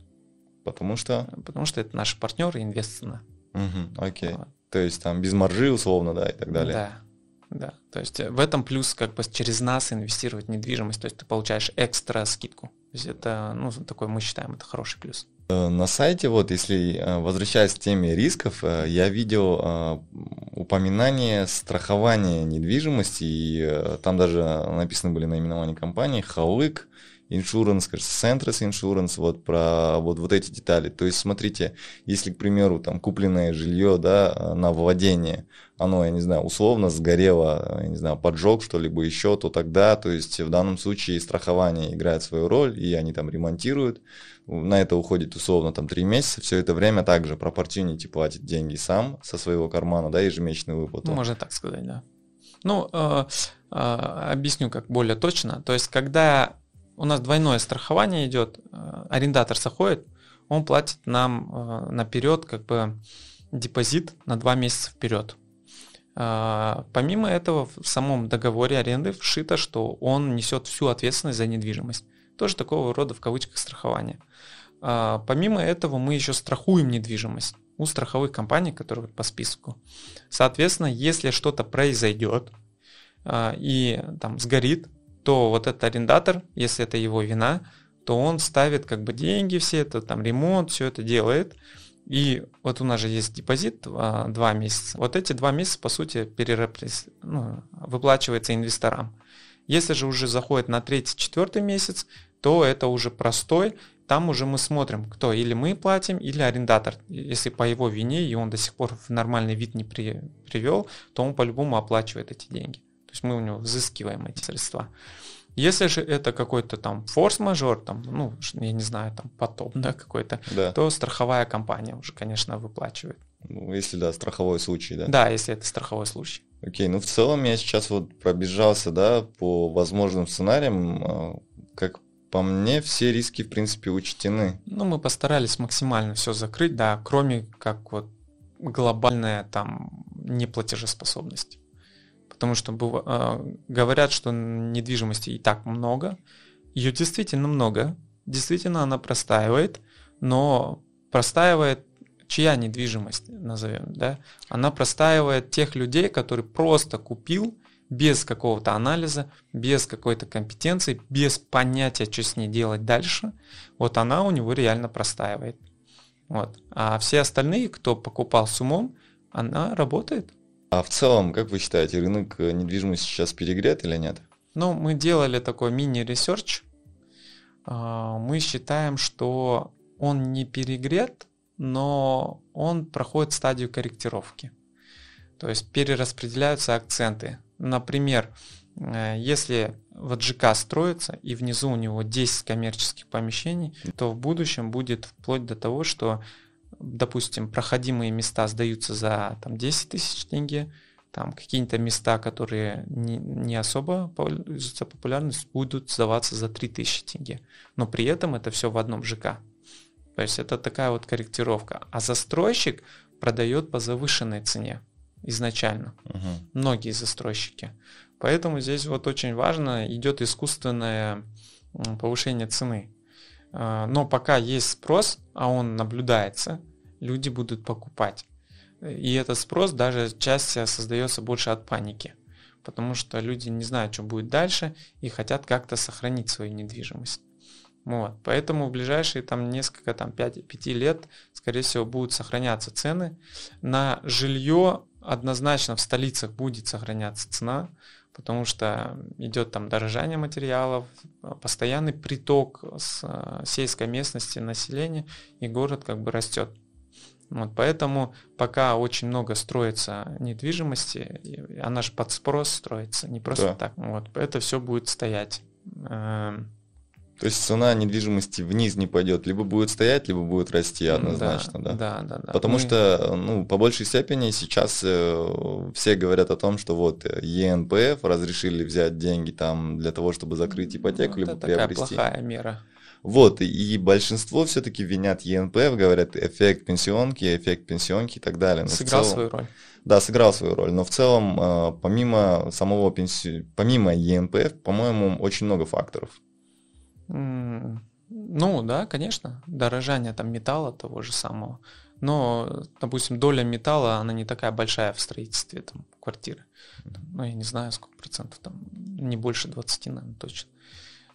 Потому что? Потому что это наши партнеры инвестцена. Угу, окей. Вот. То есть там без маржи условно, да, и так далее. Да, да. То есть в этом плюс как бы через нас инвестировать в недвижимость, то есть ты получаешь экстра скидку. То есть это, ну, такой мы считаем, это хороший плюс. Э, на сайте, вот если э, возвращаясь к теме рисков, э, я видел упоминание страхования недвижимости, и там даже написаны были наименования компании, Халык, insurance, кажется, Centris Insurance, вот про вот, вот эти детали. То есть, смотрите, если, к примеру, там купленное жилье, да, на владение, оно, я не знаю, условно сгорело, я не знаю, поджог что-либо еще, то тогда, то есть в данном случае страхование играет свою роль, и они там ремонтируют, на это уходит условно там три месяца, все это время также Proportunity платит деньги сам со своего кармана, да, ежемесячную выплату. Ну, можно так сказать, да. Ну, э, э, объясню как более точно. То есть, когда у нас двойное страхование идет. Э, арендатор заходит, он платит нам э, наперед как бы депозит на два месяца вперед. Э, помимо этого, в самом договоре аренды вшито, что он несет всю ответственность за недвижимость. Тоже такого рода в кавычках страхование. Помимо этого, мы еще страхуем недвижимость у страховых компаний, которые по списку. Соответственно, если что-то произойдет и там сгорит, то вот этот арендатор, если это его вина, то он ставит как бы деньги все это, там ремонт, все это делает. И вот у нас же есть депозит а, два месяца. Вот эти два месяца, по сути, перерапрес... ну, выплачивается инвесторам. Если же уже заходит на третий, четвертый месяц, то это уже простой. Там уже мы смотрим, кто или мы платим, или арендатор. Если по его вине, и он до сих пор в нормальный вид не при... привел, то он по-любому оплачивает эти деньги. То есть мы у него взыскиваем эти средства. Если же это какой-то там форс-мажор, там, ну, я не знаю, там потоп, да, какой-то, Да. то страховая компания уже, конечно, выплачивает. Ну, если да, страховой случай, да. Да, если это страховой случай. Окей, ну в целом я сейчас вот пробежался, да, по возможным сценариям. а, Как по мне, все риски, в принципе, учтены. Ну, мы постарались максимально все закрыть, да, кроме как вот глобальная там неплатежеспособность. Потому что э, говорят, что недвижимости и так много. Ее действительно много. Действительно она простаивает, но простаивает чья недвижимость, назовем, да? Она простаивает тех людей, которые просто купил без какого-то анализа, без какой-то компетенции, без понятия, что с ней делать дальше. Вот она у него реально простаивает. Вот. А все остальные, кто покупал с умом, она работает. А в целом, как вы считаете, рынок э, недвижимости сейчас перегрет или нет? Ну, мы делали такой мини- research. А, Мы считаем, что он не перегрет, но он проходит стадию корректировки. То есть перераспределяются акценты. Например, э, если вот ЖК строится и внизу у него 10 коммерческих помещений, то в будущем будет вплоть до того, что, допустим, проходимые места сдаются за там, 10 тысяч тенге, там какие-то места, которые не, не особо пользуются популярностью, будут сдаваться за 3000 тенге. Но при этом это все в одном ЖК. То есть это такая вот корректировка. А застройщик продает по завышенной цене изначально. Мгм. Многие застройщики. Поэтому здесь вот очень важно, идет искусственное повышение цены. А, Но пока есть спрос, а он наблюдается, люди будут покупать. И этот спрос даже часть создается больше от паники. Потому что люди не знают, что будет дальше и хотят как-то сохранить свою недвижимость. Вот. Поэтому в ближайшие там несколько, там 5, 5 лет, скорее всего, будут сохраняться цены. На жилье однозначно в столицах будет сохраняться цена, потому что идет там дорожание материалов, постоянный приток с э, сельской местности населения, и город как бы растет. Вот, поэтому пока очень много строится недвижимости, она же под спрос строится, не просто Да. так. Вот, это все будет стоять. То есть цена недвижимости вниз не пойдет, либо будет стоять, либо будет расти однозначно, да. Да, да, да. Потому Мы- что, ну, по большей степени сейчас э, все говорят о том, что вот э, ЕНПФ разрешили взять деньги там для того, чтобы закрыть ипотеку, Ну, либо это такая приобрести. плохая мера. Вот, и, большинство все-таки винят ЕНПФ, говорят эффект пенсионки, эффект пенсионки и так далее. Но Сыграл целом- свою роль. Да, сыграл свою роль, но в целом, э, помимо самого пенси... помимо ЕНПФ, по-моему, очень много факторов. Ну да, конечно, дорожание там металла того же самого. Но, допустим, доля металла, она не такая большая в строительстве там, квартиры. Ну, я не знаю, сколько процентов там, не больше 20, наверное, точно.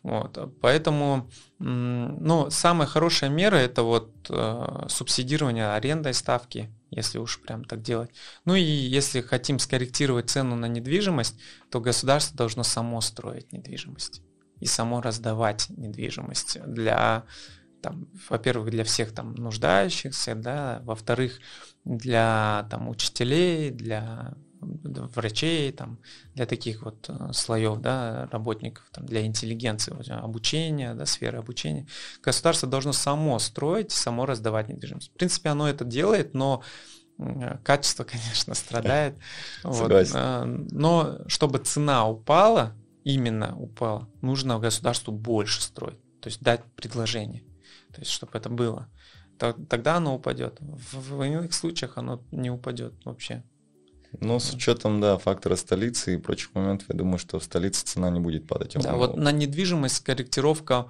Вот, а поэтому, ну, самая хорошая мера это вот э, субсидирование арендой ставки, если уж прям так делать. Ну и если хотим скорректировать цену на недвижимость, то государство должно само строить недвижимость и само раздавать недвижимость для, там, во-первых, для всех там нуждающихся, да, во-вторых, для там учителей, для врачей, там, для таких вот э, слоев, да, работников, там, для интеллигенции, обучения, да, сферы обучения. Государство должно само строить, само раздавать недвижимость. В принципе, оно это делает, но качество, [laughs] конечно, страдает. Вот, э, Но чтобы цена упала, именно упала, нужно государству больше строить, то есть дать предложение, то есть чтобы это было. То- Тогда оно упадет. В, в иных случаях оно не упадет вообще. Но с учетом, да, фактора столицы и прочих моментов, я думаю, что в столице цена не будет падать. Да, вот на недвижимость корректировка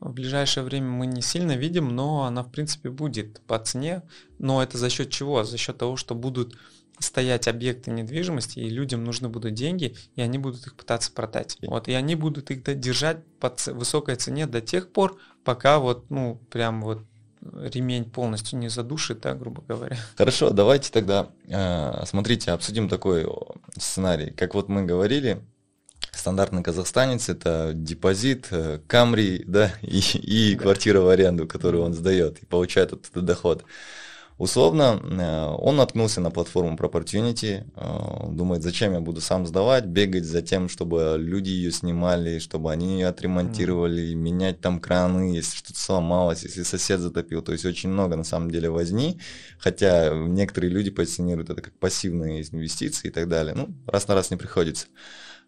в ближайшее время мы не сильно видим, но она в принципе будет по цене. Но это за счет чего? За счет того, что будут стоять объекты недвижимости, и людям нужны будут деньги, и они будут их пытаться продать. Вот, и они будут их держать по высокой цене до тех пор, пока вот, ну, прям вот ремень полностью не задушит, да, грубо говоря. Хорошо, давайте тогда, э, смотрите, обсудим такой сценарий. Как вот мы говорили, стандартный казахстанец это депозит, э, камри, да, [laughs] и, и Да. квартира в аренду, которую он сдает и получает оттуда доход. Условно, э, он наткнулся на платформу Proportunity, э, думает, зачем я буду сам сдавать, бегать за тем, чтобы люди ее снимали, чтобы они ее отремонтировали, mm. менять там краны, если что-то сломалось, если сосед затопил. То есть очень много на самом деле возни, хотя некоторые люди позиционируют это как пассивные инвестиции и так далее. Ну, раз на раз не приходится.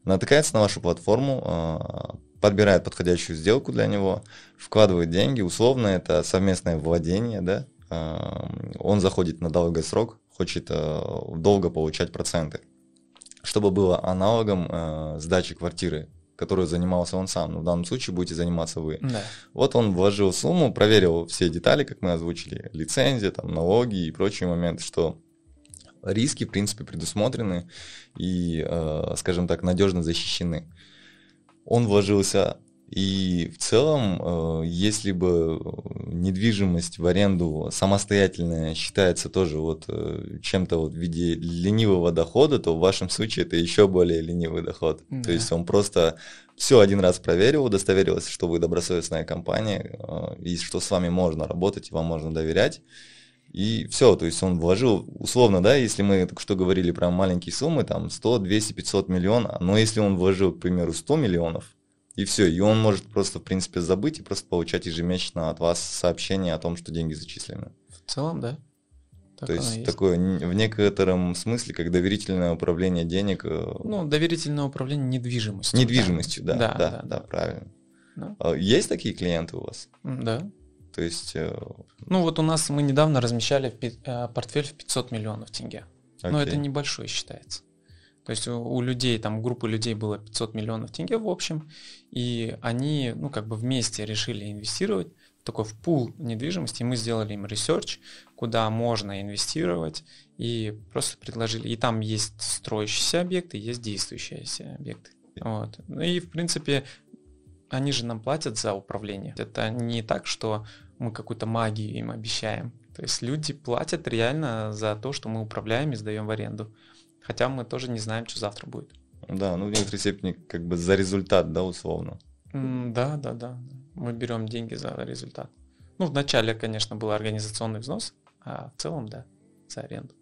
Натыкается на вашу платформу, э, подбирает подходящую сделку для него, вкладывает деньги, условно это совместное владение, да, он заходит на долгий срок, хочет э, долго получать проценты, чтобы было аналогом э, сдачи квартиры, которую занимался он сам. Но в данном случае будете заниматься вы. Да. Вот он вложил сумму, проверил все детали, как мы озвучили, лицензия, там, налоги и прочие моменты, что риски, в принципе, предусмотрены и, э, скажем так, надежно защищены. Он вложился и в целом, э, если бы недвижимость в аренду самостоятельная считается тоже вот э, чем-то вот в виде ленивого дохода, то в вашем случае это еще более ленивый доход. Да. То есть он просто все один раз проверил, удостоверился, что вы добросовестная компания, э, и что с вами можно работать, и вам можно доверять. И все, то есть он вложил, условно, да, если мы только что говорили про маленькие суммы, там 100, 200, 500 миллионов, но если он вложил, к примеру, 100 миллионов, и все. И он может просто, в принципе, забыть и просто получать ежемесячно от вас сообщение о том, что деньги зачислены. В целом, да. Так То есть, есть такое в некотором смысле, как доверительное управление денег. Э, ну, доверительное управление недвижимостью. Недвижимостью, да, да, да, да, да, да правильно. Да. А есть такие клиенты у вас? Да. То есть... Э, ну вот у нас мы недавно размещали э, портфель в 500 миллионов тенге. Okay. Но это небольшой считается. То есть у людей, там группы людей было 500 миллионов тенге в общем, и они, ну, как бы вместе решили инвестировать такой в пул недвижимости, и мы сделали им research, куда можно инвестировать, и просто предложили. И там есть строящиеся объекты, есть действующиеся объекты. Вот. Ну и, в принципе, они же нам платят за управление. Это не так, что мы какую-то магию им обещаем. То есть люди платят реально за то, что мы управляем и сдаем в аренду хотя мы тоже не знаем, что завтра будет. Да, ну в некоторой степени как бы за результат, да, условно. Mm, да, да, да. Мы берем деньги за результат. Ну, вначале, конечно, был организационный взнос, а в целом, да, за аренду.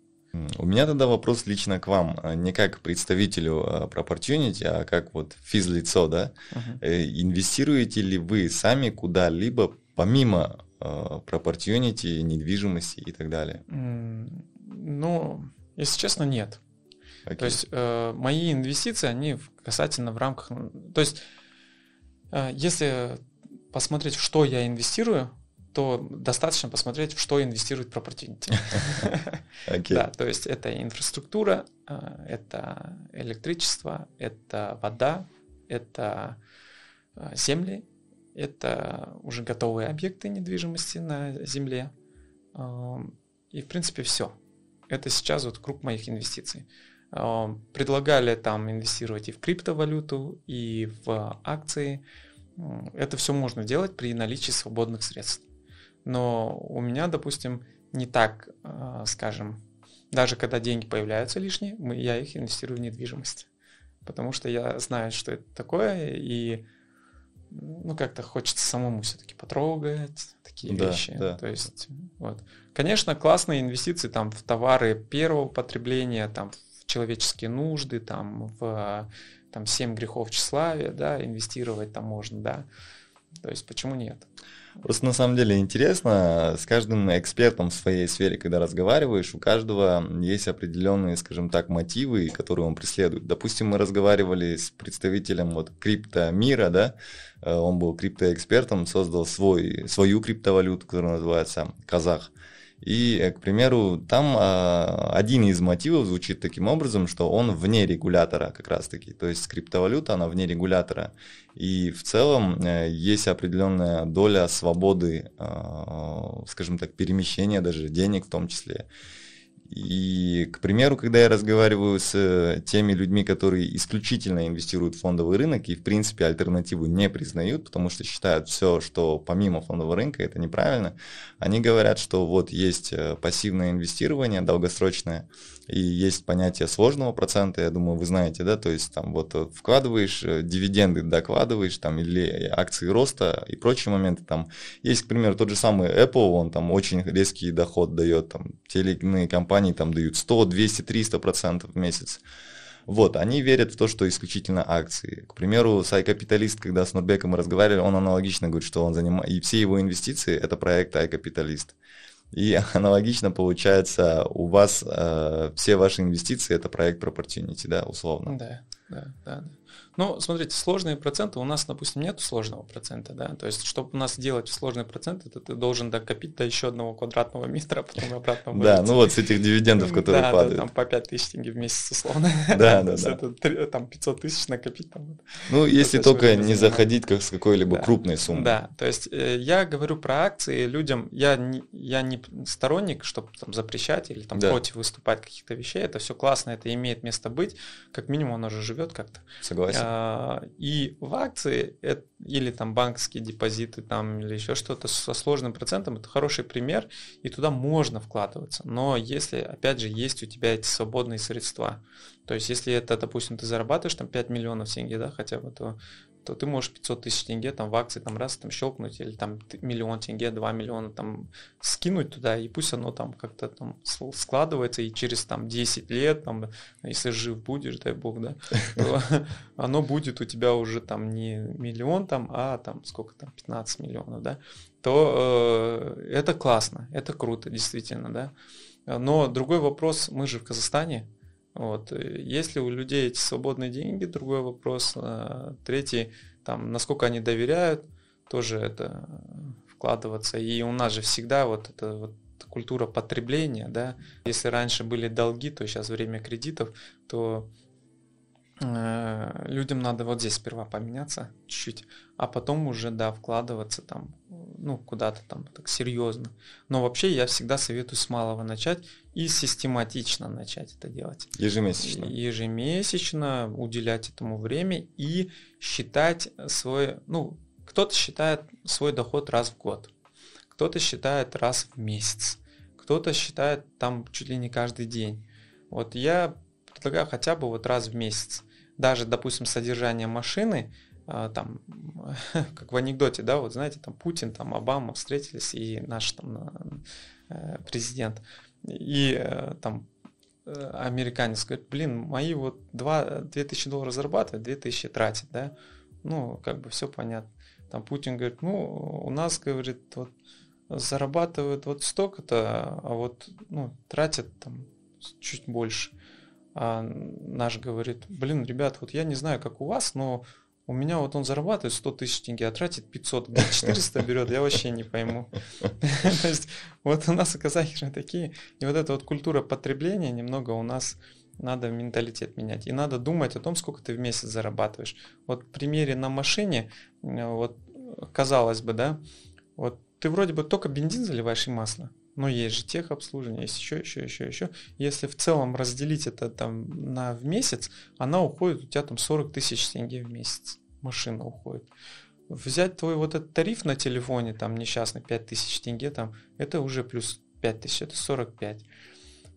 У меня тогда вопрос лично к вам, а, не как представителю а, Proportunity, а как вот физлицо, да? Uh-huh. Инвестируете ли вы сами куда-либо помимо Proportunity, недвижимости и так далее? Ну, если честно, нет. Okay. То есть э, мои инвестиции, они касательно в рамках... То есть э, если посмотреть, в что я инвестирую, то достаточно посмотреть, в что инвестирует Property. okay. [laughs] Да, то есть это инфраструктура, э, это электричество, это вода, это э, земли, это уже готовые объекты недвижимости на земле. Э, и, в принципе, все. Это сейчас вот круг моих инвестиций. Предлагали там инвестировать и в криптовалюту, и в акции. Это все можно делать при наличии свободных средств. Но у меня, допустим, не так, а, скажем, даже когда деньги появляются лишние, я их инвестирую в недвижимость. Потому что я знаю, что это такое, и ну, как-то хочется самому все-таки потрогать такие да, вещи. Да. То есть, вот. Конечно, классные инвестиции там в товары первого потребления, там человеческие нужды, там, в там, 7 грехов тщеславия, да, инвестировать там можно, да. То есть почему нет? Просто на самом деле интересно, с каждым экспертом в своей сфере, когда разговариваешь, у каждого есть определенные, скажем так, мотивы, которые он преследует. Допустим, мы разговаривали с представителем вот криптомира, да, э, он был криптоэкспертом, создал свой, свою криптовалюту, которая называется Казах. И, э, к примеру, там а, один из мотивов звучит таким образом, что он вне регулятора как раз-таки. То есть криптовалюта, она вне регулятора. И в целом э, есть определенная доля свободы, а, скажем так, перемещения даже денег в том числе. И к примеру, когда я разговариваю с э, теми людьми, которые исключительно инвестируют в фондовый рынок и, в принципе, альтернативу не признают, потому что считают все, что помимо фондового рынка, это неправильно, они говорят, что вот есть э, пассивное инвестирование долгосрочное, и есть понятие сложного процента, я думаю, вы знаете, да, то есть там вот э, вкладываешь, э, дивиденды докладываешь, там, или акции роста и прочие моменты, там, есть, к примеру, тот же самый Apple, он там очень резкий доход дает, там, те или иные компании там дают 100, 200, 300 процентов в месяц. Вот, они верят в то, что исключительно акции. К примеру, сайкапиталист, когда с Нурбеком мы разговаривали, он аналогично говорит, что он занимает, и все его инвестиции – это проект айкапиталист. И [laughs] аналогично получается, у вас э, все ваши инвестиции это проект Proportunity, да, условно. Да, да, да. да. Ну, смотрите, сложные проценты у нас, допустим, нет сложного процента, да, то есть, чтобы у нас делать сложный процент, это ты должен докопить до еще одного квадратного метра, а потом обратно Да, ну вот с этих дивидендов, которые да, падают. Да, там по 5 тысяч тенге в месяц условно. [laughs] Да, да, да. Там 500 тысяч накопить там. Ну, если только не заходить как с какой-либо крупной суммой. Да, то есть э, я говорю про акции людям, я не, я не сторонник, чтобы там запрещать или там против выступать каких-то вещей, это все классно, это имеет место быть, как минимум оно же живет как-то. Согласен. А, и в акции или там банковские депозиты там или еще что-то со сложным процентом, это хороший пример, и туда можно вкладываться. Но если, опять же, есть у тебя эти свободные средства, то есть если это, допустим, ты зарабатываешь там 5 миллионов тенге, да, хотя бы, то то ты можешь 500 тысяч тенге там в акции там раз там щелкнуть или там миллион тенге, 2 миллиона там скинуть туда, и пусть оно там как-то там складывается, и через там 10 лет, там, если жив будешь, дай бог, да, [laughs] то [laughs] оно будет у тебя уже там не миллион там, а там сколько там, 15 миллионов, да, то э, это классно, это круто, действительно, да. Но другой вопрос, мы же в Казахстане, вот. Э, есть ли у людей эти свободные деньги, другой вопрос. А, третий, там, насколько они доверяют, тоже это вкладываться. И у нас же всегда вот эта вот культура потребления, да. Если раньше были долги, то сейчас время кредитов, то Э, людям надо вот здесь сперва поменяться чуть-чуть, а потом уже, да, вкладываться там, ну, куда-то там так серьезно. Но вообще я всегда советую с малого начать и систематично начать это делать. Ежемесячно. Ежемесячно уделять этому время и считать свой, ну, кто-то считает свой доход раз в год, кто-то считает раз в месяц, кто-то считает там чуть ли не каждый день. Вот я предлагаю хотя бы вот раз в месяц. Даже, допустим, содержание машины, а, там, [laughs] как в анекдоте, да, вот знаете, там Путин, там Обама встретились и наш там э, президент, и э, там э, американец говорит, блин, мои вот 2, 2000 долларов зарабатывают, 2000 тратят, да, ну, как бы все понятно. Там Путин говорит, ну, у нас, говорит, вот зарабатывают вот столько-то, а вот, ну, тратят там чуть больше а наш говорит, блин, ребят, вот я не знаю, как у вас, но у меня вот он зарабатывает 100 тысяч тенге, а тратит 500, 400 берет, я вообще не пойму. [laughs] То есть вот у нас казахи такие, и вот эта вот культура потребления немного у нас надо менталитет менять. И надо думать о том, сколько ты в месяц зарабатываешь. Вот в примере на машине, вот казалось бы, да, вот ты вроде бы только бензин заливаешь и масло, но есть же техобслуживание, есть еще, еще, еще, еще. Если в целом разделить это там на в месяц, она уходит у тебя там 40 тысяч тенге в месяц. Машина уходит. Взять твой вот этот тариф на телефоне, там несчастный 5 тысяч тенге, там, это уже плюс 5 тысяч, это 45.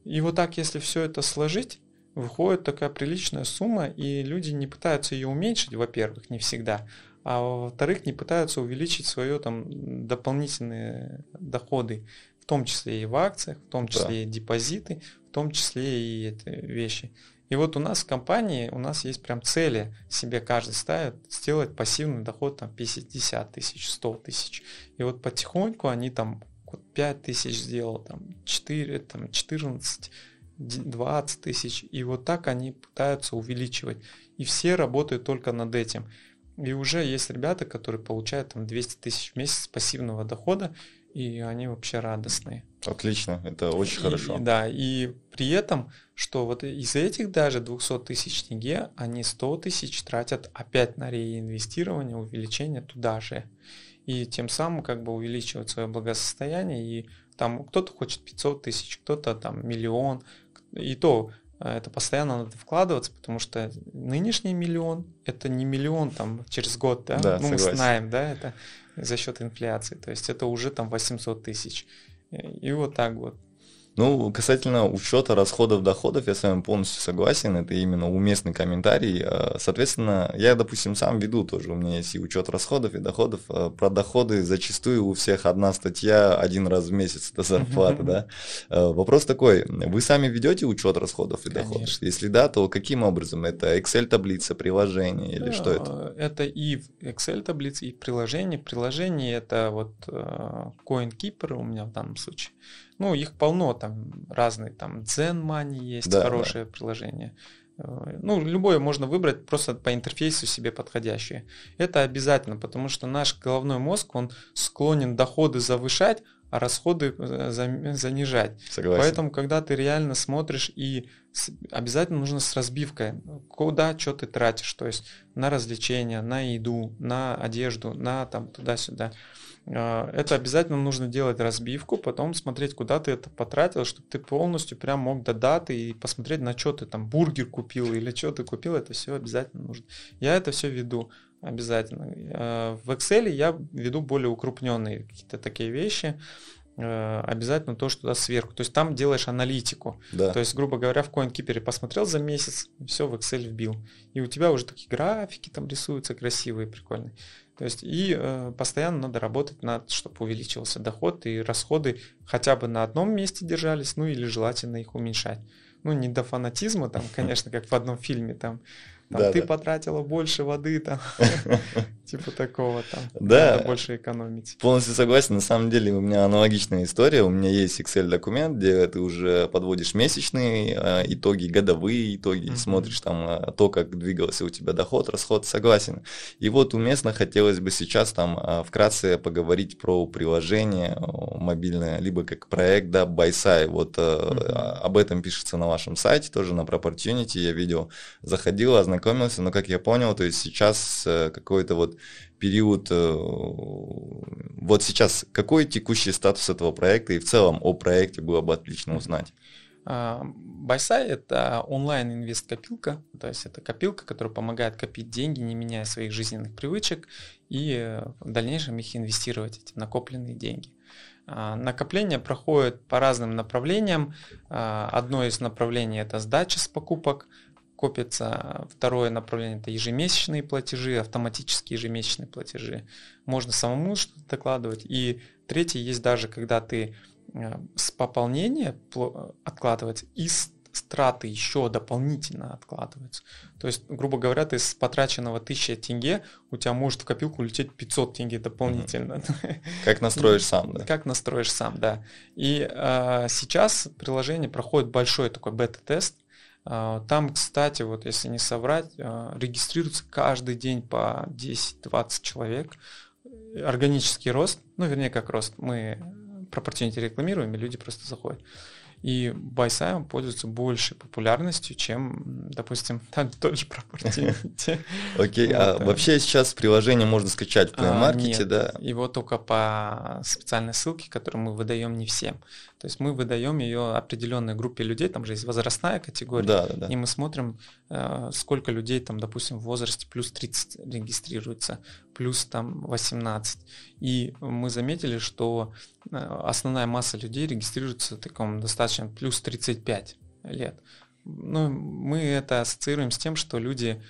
И вот так, если все это сложить, выходит такая приличная сумма, и люди не пытаются ее уменьшить, во-первых, не всегда, а во-вторых, не пытаются увеличить свое там дополнительные доходы том числе и в акциях, в том числе да. и депозиты, в том числе и эти вещи. И вот у нас в компании, у нас есть прям цели, себе каждый ставит, сделать пассивный доход там 50 тысяч, 100 тысяч. И вот потихоньку они там 5 тысяч сделал, там 4, там 14, 20 тысяч. И вот так они пытаются увеличивать. И все работают только над этим. И уже есть ребята, которые получают там 200 тысяч в месяц пассивного дохода, и они вообще радостные. Отлично, это очень и, хорошо. Да, и при этом, что вот из этих даже 200 тысяч тенге, они 100 тысяч тратят опять на реинвестирование, увеличение туда же. И тем самым как бы увеличивают свое благосостояние, и там кто-то хочет 500 тысяч, кто-то там миллион, и то э, это постоянно надо вкладываться, потому что нынешний миллион это не миллион там через год, да, да ну, мы знаем, да, это за счет инфляции, то есть это уже там 800 тысяч. И вот так вот. Ну, касательно учета расходов доходов, я с вами полностью согласен, это именно уместный комментарий. А, соответственно, я, допустим, сам веду тоже, у меня есть и учет расходов, и доходов. А, про доходы зачастую у всех одна статья один раз в месяц, это зарплата, да. А, вопрос такой, вы сами ведете учет расходов и доходов? Если да, то каким образом? Это Excel-таблица, приложение или что это? Это и Excel-таблица, и приложение. Приложение это вот CoinKeeper у меня в данном случае. Ну, их полно, там разные, там Zen Money есть, да, хорошее да. приложение. Э, ну, любое можно выбрать просто по интерфейсу себе подходящее. Это обязательно, потому что наш головной мозг, он склонен доходы завышать, а расходы э, занижать. Согласен. Поэтому, когда ты реально смотришь и обязательно нужно с разбивкой, куда что ты тратишь, то есть на развлечения, на еду, на одежду, на там туда-сюда. А, это обязательно нужно делать разбивку, потом смотреть, куда ты это потратил, чтобы ты полностью прям мог до даты и посмотреть, на что ты там бургер купил или что ты купил, это все обязательно нужно. Я это все веду обязательно. А, в Excel я веду более укрупненные какие-то такие вещи, а, обязательно то, что туда сверху. То есть там делаешь аналитику. Да. То есть, грубо говоря, в CoinKeeper посмотрел за месяц, все в Excel вбил. И у тебя уже такие графики там рисуются красивые, прикольные. То есть и э, постоянно надо работать над, чтобы увеличивался доход и расходы хотя бы на одном месте держались, ну или желательно их уменьшать. Ну не до фанатизма, там, [laughs] конечно, как в одном фильме, там там, да, ты да. потратила больше воды, там, [laughs] типа такого там. Да. Надо больше экономить. Полностью согласен. На самом деле у меня аналогичная история. У меня есть Excel-документ, где ты уже подводишь месячные э, итоги, годовые итоги, смотришь там э, то, как двигался у тебя доход, расход. Согласен. И вот уместно хотелось бы сейчас там э, вкратце поговорить про приложение мобильное, либо как проект, да, BuySai. Вот mm-hmm. об этом пишется на вашем сайте, тоже на Proportunity я видел. Заходил, ознакомился ознакомился, но, как я понял, то есть сейчас э, какой-то вот период, э, вот сейчас какой текущий статус этого проекта и в целом о проекте было бы отлично узнать. Байсай – это онлайн-инвест-копилка, то есть это копилка, которая помогает копить деньги, не меняя своих жизненных привычек, и э, в дальнейшем их инвестировать, эти накопленные деньги. А, накопление проходит по разным направлениям. А, одно из направлений – это сдача с покупок, копится. Второе направление – это ежемесячные платежи, автоматические ежемесячные платежи. Можно самому что-то докладывать. И третье есть даже, когда ты э, с пополнения откладывается и страты еще дополнительно откладываются. То есть, грубо говоря, ты с потраченного 1000 тенге, у тебя может в копилку улететь 500 тенге дополнительно. Как настроишь сам, да? Как настроишь сам, да. И э, сейчас приложение проходит большой такой бета-тест, там, кстати, вот если не соврать, а, регистрируется каждый день по 10-20 человек. Органический рост, ну, вернее, как рост, мы пропорционально рекламируем, и люди просто заходят. И Байсайм пользуется большей популярностью, чем, допустим, [laughs] там тот же Property. [laughs] Окей, а вообще сейчас приложение можно скачать в Play а, Market, да? Его только по специальной ссылке, которую мы выдаем не всем. То есть мы выдаем ее определенной группе людей, там же есть возрастная категория, да, да, да. и мы смотрим, э, сколько людей там, допустим, в возрасте плюс 30 регистрируется, плюс там 18. И мы заметили, что э, основная масса людей регистрируется в таком достаточно плюс 35 лет. Ну, мы это ассоциируем с тем, что люди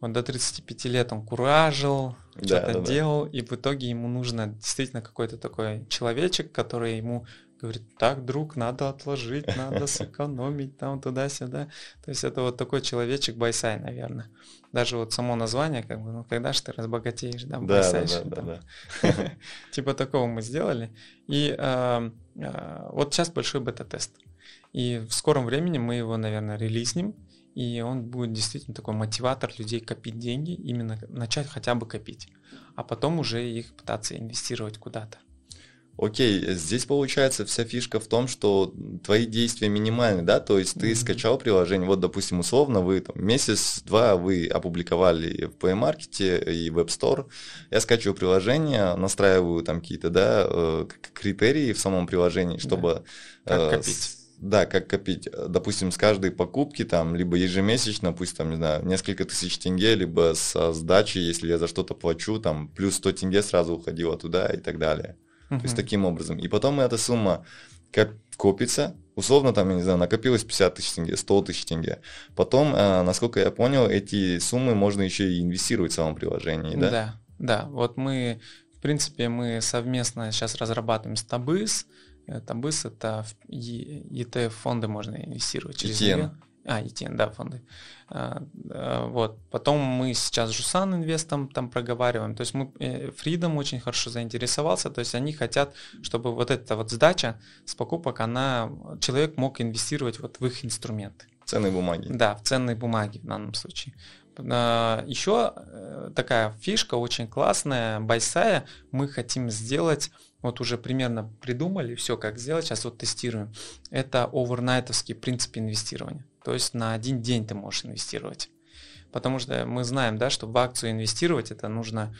вот до 35 лет он куражил, да, что-то да, делал, да. и в итоге ему нужно действительно какой-то такой человечек, который ему говорит, так, друг, надо отложить, надо [laughs] сэкономить там туда-сюда. То есть это вот такой человечек Байсай, наверное. Даже вот само название, как бы, ну когда же ты разбогатеешь, да, Байсай. Да, да, да, да. [laughs] Типа такого мы сделали. И а, вот сейчас большой бета-тест. И в скором времени мы его, наверное, релизнем, и он будет действительно такой мотиватор людей копить деньги, именно начать хотя бы копить, а потом уже их пытаться инвестировать куда-то. Окей, здесь получается вся фишка в том, что твои действия минимальны, да, то есть ты mm-hmm. скачал приложение, вот, допустим, условно, вы там месяц-два вы опубликовали в Play Market и в App Store, я скачиваю приложение, настраиваю там какие-то, да, э, критерии в самом приложении, чтобы... Как э, копить? да, как копить. Допустим, с каждой покупки, там, либо ежемесячно, пусть там, не знаю, несколько тысяч тенге, либо со сдачи, если я за что-то плачу, там, плюс 100 тенге сразу уходило туда и так далее. Uh-huh. То есть таким образом. И потом эта сумма как копится, условно там, я не знаю, накопилось 50 тысяч тенге, 100 тысяч тенге. Потом, э, насколько я понял, эти суммы можно еще и инвестировать в самом приложении, да? Да, да. Вот мы, в принципе, мы совместно сейчас разрабатываем с Табыс. Э, Табыс это ETF-фонды можно инвестировать через ETN. А, ETN, да, фонды. А, вот. Потом мы сейчас с Жусан Инвестом там проговариваем. То есть мы, Freedom очень хорошо заинтересовался. То есть они хотят, чтобы вот эта вот сдача с покупок, она, человек мог инвестировать вот в их инструменты. Ценные бумаги. Да, в ценные бумаги в данном случае. А, Еще э, такая фишка очень классная, Байсая, мы хотим сделать вот уже примерно придумали все, как сделать, сейчас вот тестируем. Это овернайтовский принцип инвестирования. То есть на один день ты можешь инвестировать. Потому что мы знаем, да, что в акцию инвестировать это нужно,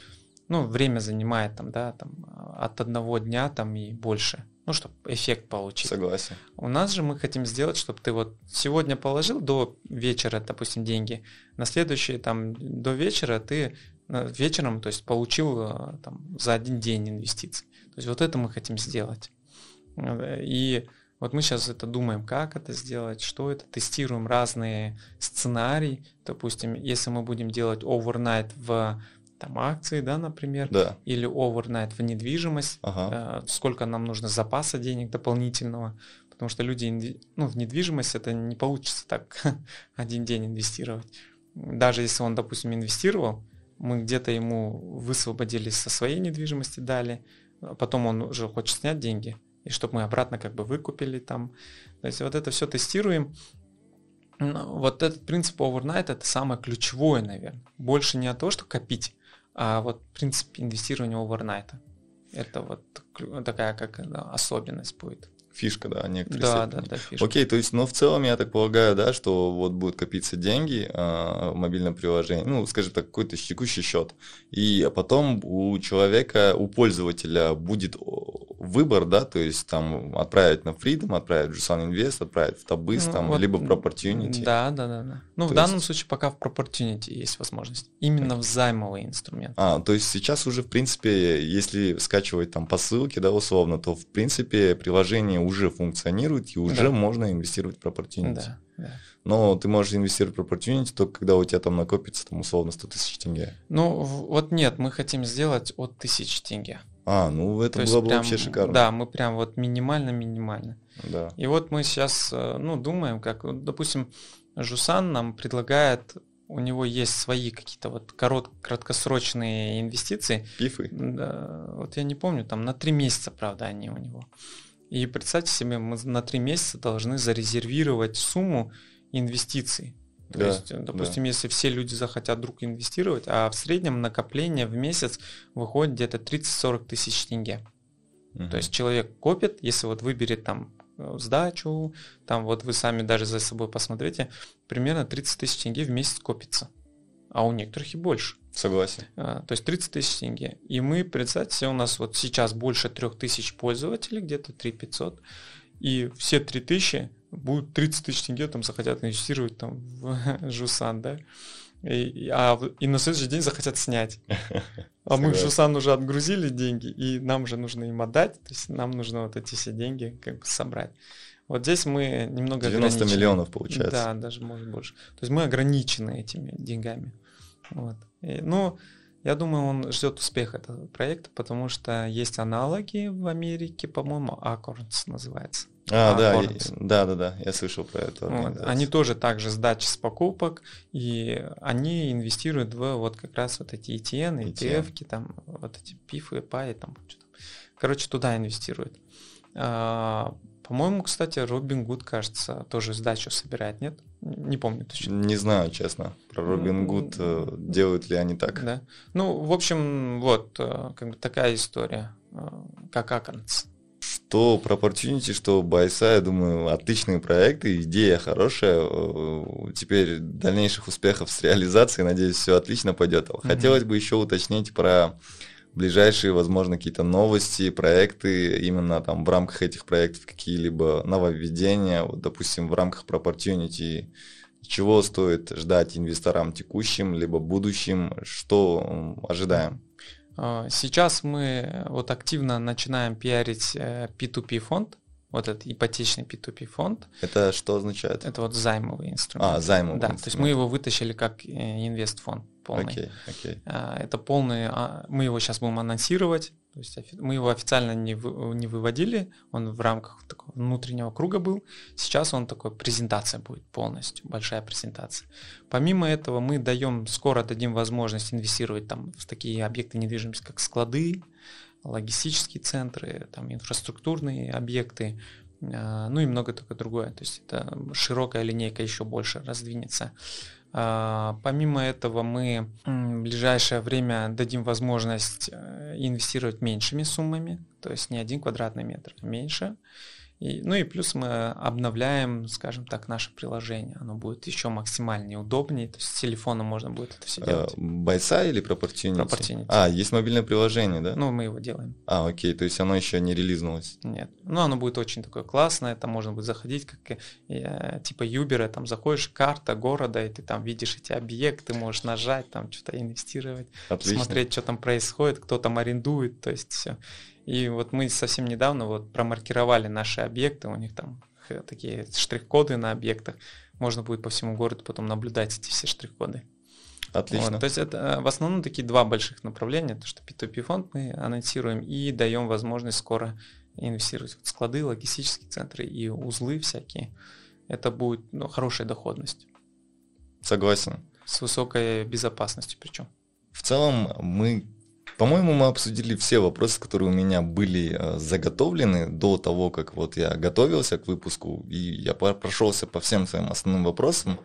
ну, время занимает там, да, там от одного дня там и больше. Ну, чтобы эффект получить. Согласен. У нас же мы хотим сделать, чтобы ты вот сегодня положил до вечера, допустим, деньги, на следующий там до вечера ты э, вечером, то есть получил э, там за один день инвестиций. То есть вот это мы хотим сделать. Э, и вот мы сейчас это думаем, как это сделать, что это, тестируем разные сценарии. Допустим, если мы будем делать overnight в там акции, да, например, да. или overnight в недвижимость, ага. э, сколько нам нужно запаса денег дополнительного, потому что люди, ну, в недвижимость это не получится так [laughs] один день инвестировать. Даже если он, допустим, инвестировал, мы где-то ему высвободились со своей недвижимости, дали, а потом он уже хочет снять деньги, и чтобы мы обратно как бы выкупили там. То есть вот это все тестируем. Ну, вот этот принцип overnight это самое ключевое, наверное. Больше не о том, что копить, а вот принцип инвестирования overnight. Это вот такая как особенность будет фишка, да, некоторые Да, степени. да, да, фишка. Окей, то есть, но в целом я так полагаю, да, что вот будут копиться деньги э, в мобильном приложении, ну, скажем так, какой-то текущий счет, и потом у человека, у пользователя будет выбор, да, то есть там отправить на Freedom, отправить в Jusan Invest, отправить в Табыс, ну, там, вот, либо Proportunity. Да, да, да, да. Ну, то в данном есть... случае пока в Proportunity есть возможность. Именно в займовый инструмент. А, то есть сейчас уже, в принципе, если скачивать там по ссылке, да, условно, то, в принципе, приложение уже функционирует, и уже да. можно инвестировать в Proportunity. Да, да. Но ты можешь инвестировать в Opportunity только когда у тебя там накопится там условно 100 тысяч тенге. Ну вот нет, мы хотим сделать от тысячи тенге. А, ну это То было бы прям, вообще шикарно. Да, мы прям вот минимально-минимально. Да. И вот мы сейчас, э, ну, думаем, как, допустим, Жусан нам предлагает, у него есть свои какие-то вот корот, краткосрочные инвестиции. Пифы? Да, вот я не помню, там на три месяца, правда, они у него. И представьте себе, мы на три месяца должны зарезервировать сумму инвестиций. То да, есть, допустим, да. если все люди захотят вдруг инвестировать, а в среднем накопление в месяц выходит где-то 30-40 тысяч тенге. Угу. То есть человек копит, если вот выберет там э, сдачу, там вот вы сами даже за собой посмотрите, примерно 30 тысяч тенге в месяц копится. А у некоторых и больше. Согласен. А, то есть 30 тысяч тенге. И мы, представьте у нас вот сейчас больше 3 тысяч пользователей, где-то 3 500, и все 3 тысячи будут 30 тысяч тенге, там захотят инвестировать там в [laughs] Жусан, да, и, а, и на следующий день захотят снять. [laughs] А мы в Жусан уже отгрузили деньги, и нам же нужно им отдать, то есть нам нужно вот эти все деньги как бы собрать. Вот здесь мы немного 90 миллионов получается. Да, даже может больше. То есть мы ограничены этими деньгами. Вот. И, ну, я думаю, он ждет успеха этого проекта, потому что есть аналоги в Америке, по-моему, Acorns называется. А, да, да, да, да, я слышал про это. Вот. Они тоже также сдачи с покупок, и они инвестируют в вот как раз вот эти ETN, ETF, ETF. там вот эти ПИФы и паи, там что-то. Короче, туда инвестируют. А, по-моему, кстати, Робин Гуд, кажется, тоже сдачу собирает, нет? Не помню точно. Не знаю, честно. Про Робин Гуд э, делают ли они так? Да. Ну, в общем, вот, э, как бы такая история, э, как Acorns. Что Proportunity, что Байса, я думаю, отличные проекты, идея хорошая. Теперь дальнейших успехов с реализацией, надеюсь, все отлично пойдет. Хотелось mm-hmm. бы еще уточнить про ближайшие, возможно, какие-то новости, проекты, именно там в рамках этих проектов какие-либо нововведения, вот, допустим, в рамках Proportunity, чего стоит ждать инвесторам текущим, либо будущим, что ожидаем? А, сейчас мы вот активно начинаем пиарить P2P э, фонд, вот этот ипотечный P2P фонд. Это что означает? Это вот займовый инструмент. А, займовый Да, инструмент. то есть мы его вытащили как э, инвестфонд полный. Okay, okay. Это полный, а, мы его сейчас будем анонсировать, то есть мы его официально не, вы, не выводили, он в рамках такого внутреннего круга был. Сейчас он такой, презентация будет полностью, большая презентация. Помимо этого мы даем, скоро дадим возможность инвестировать там в такие объекты недвижимости, как склады, логистические центры, там, инфраструктурные объекты, а, ну и много такое другое. То есть это широкая линейка еще больше раздвинется. А, помимо этого мы в ближайшее время дадим возможность э, инвестировать меньшими суммами, то есть не один квадратный метр, а меньше. И, ну и плюс мы обновляем, скажем так, наше приложение. Оно будет еще максимально удобнее. То есть с телефона можно будет это все делать. Байса или Proportunity? Proportunity. А, есть мобильное приложение, да? Ну, мы его делаем. А, окей, то есть оно еще не релизнулось? Нет. Ну, оно будет очень такое классное. Там можно будет заходить, как э, типа Uber, там заходишь, карта города, и ты там видишь эти объекты, можешь нажать, там что-то инвестировать, Отлично. смотреть, что там происходит, кто там арендует, то есть все. И вот мы совсем недавно вот промаркировали наши объекты, у них там такие штрих-коды на объектах. Можно будет по всему городу потом наблюдать эти все штрих-коды. Отлично. Вот, то есть это э, в основном такие два больших направления, то что P2P фонд мы анонсируем и даем возможность скоро инвестировать в склады, логистические центры и узлы всякие. Это будет ну, хорошая доходность. Согласен. С высокой безопасностью причем. В целом мы по-моему, мы обсудили все вопросы, которые у меня были э, заготовлены до того, как вот я готовился к выпуску, и я прошелся по всем своим основным вопросам.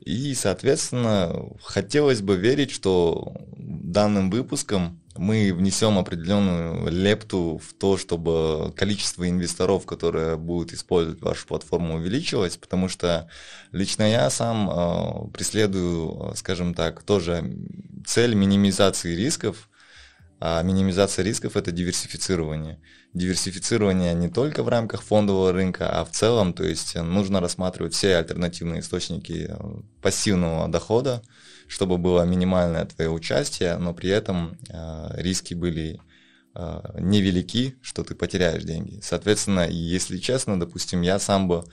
И, соответственно, хотелось бы верить, что данным выпуском мы внесем определенную лепту в то, чтобы количество инвесторов, которые будут использовать вашу платформу, увеличилось, потому что лично я сам э, преследую, скажем так, тоже цель минимизации рисков, а минимизация рисков – это диверсифицирование. Диверсифицирование не только в рамках фондового рынка, а в целом, то есть нужно рассматривать все альтернативные источники э, пассивного дохода, чтобы было минимальное твое участие, но при этом э, риски были э, невелики, что ты потеряешь деньги. Соответственно, если честно, допустим, я сам бы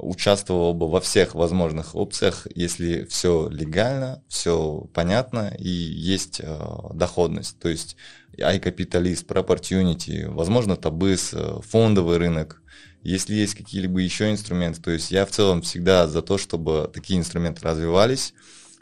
участвовал бы во всех возможных опциях, если все легально, все понятно и есть э, доходность. То есть iCapitalist, Proportunity, возможно, Табыс, э, фондовый рынок. Если есть какие-либо еще инструменты, то есть я в целом всегда за то, чтобы такие инструменты развивались.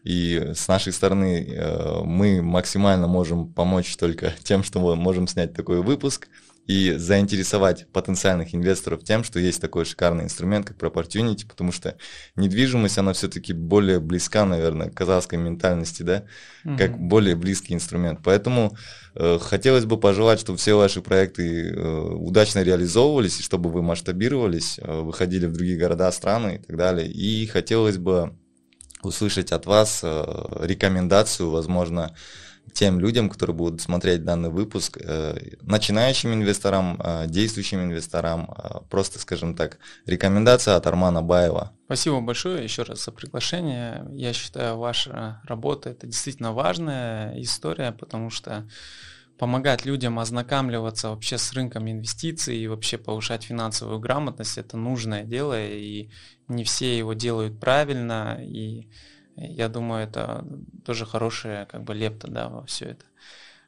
И с нашей стороны э, мы максимально можем помочь только [laughs] тем, что мы можем снять такой выпуск – и заинтересовать потенциальных инвесторов тем, что есть такой шикарный инструмент, как Proportunity, потому что недвижимость, она все-таки более близка, наверное, к казахской ментальности, да, угу. как более близкий инструмент. Поэтому э, хотелось бы пожелать, чтобы все ваши проекты э, удачно реализовывались, и чтобы вы масштабировались, э, выходили в другие города, страны и так далее. И хотелось бы услышать от вас э, рекомендацию, возможно, тем людям, которые будут смотреть данный выпуск, э, начинающим инвесторам, э, действующим инвесторам, э, просто, скажем так, рекомендация от Армана Баева. Спасибо большое еще раз за приглашение. Я считаю, ваша работа это действительно важная история, потому что помогать людям ознакомливаться вообще с рынком инвестиций и вообще повышать финансовую грамотность это нужное дело, и не все его делают правильно, и я думаю, это тоже хорошая как бы лепта да, во все это.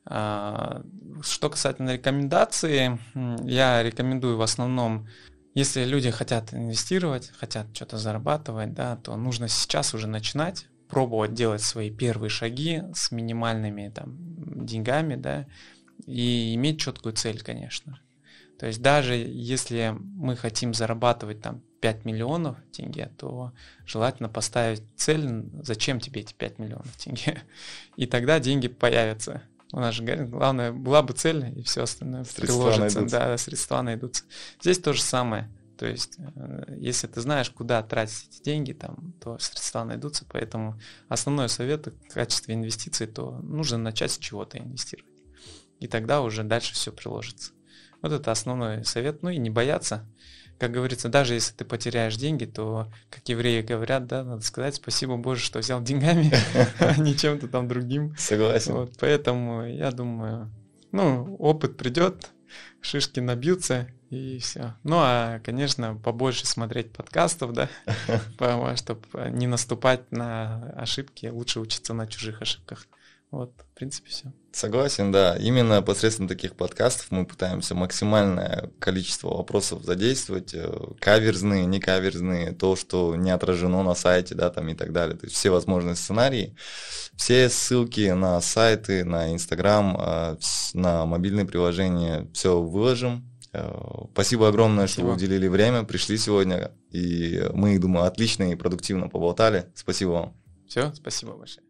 А, что касательно рекомендаций, я рекомендую в основном, если люди хотят инвестировать, хотят что-то зарабатывать, да, то нужно сейчас уже начинать, пробовать делать свои первые шаги с минимальными там, деньгами, да, и иметь четкую цель, конечно. То есть даже если мы хотим зарабатывать там 5 миллионов тенге, то желательно поставить цель, зачем тебе эти 5 миллионов тенге. И тогда деньги появятся. У нас же главное, была бы цель, и все остальное средства приложится. Найдутся. Да, средства найдутся. Здесь то же самое. То есть, э, если ты знаешь, куда тратить эти деньги, там, то средства найдутся. Поэтому основной совет в качестве инвестиций, то нужно начать с чего-то инвестировать. и тогда уже дальше все приложится. Вот это основной совет. Ну и не бояться. Как говорится, даже если ты потеряешь деньги, то, как евреи говорят, да, надо сказать спасибо Боже, что взял деньгами, [laughs] а не чем-то там другим. Согласен. Вот, поэтому я думаю, ну, опыт придет, шишки набьются, и все. Ну, а, конечно, побольше смотреть подкастов, да, [laughs] чтобы не наступать на ошибки, лучше учиться на чужих ошибках. Вот, в принципе, все. Согласен, да. Именно посредством таких подкастов мы пытаемся максимальное количество вопросов задействовать, э, каверзные, не каверзные, то, что не отражено на сайте, да, там и так далее. То есть все возможные сценарии. Все ссылки на сайты, на Инстаграм, э, на мобильные приложения, все выложим. Э, спасибо огромное, Спасибо. что вы уделили время, пришли сегодня. И мы, думаю, отлично и продуктивно поболтали. Спасибо вам. Все, спасибо большое.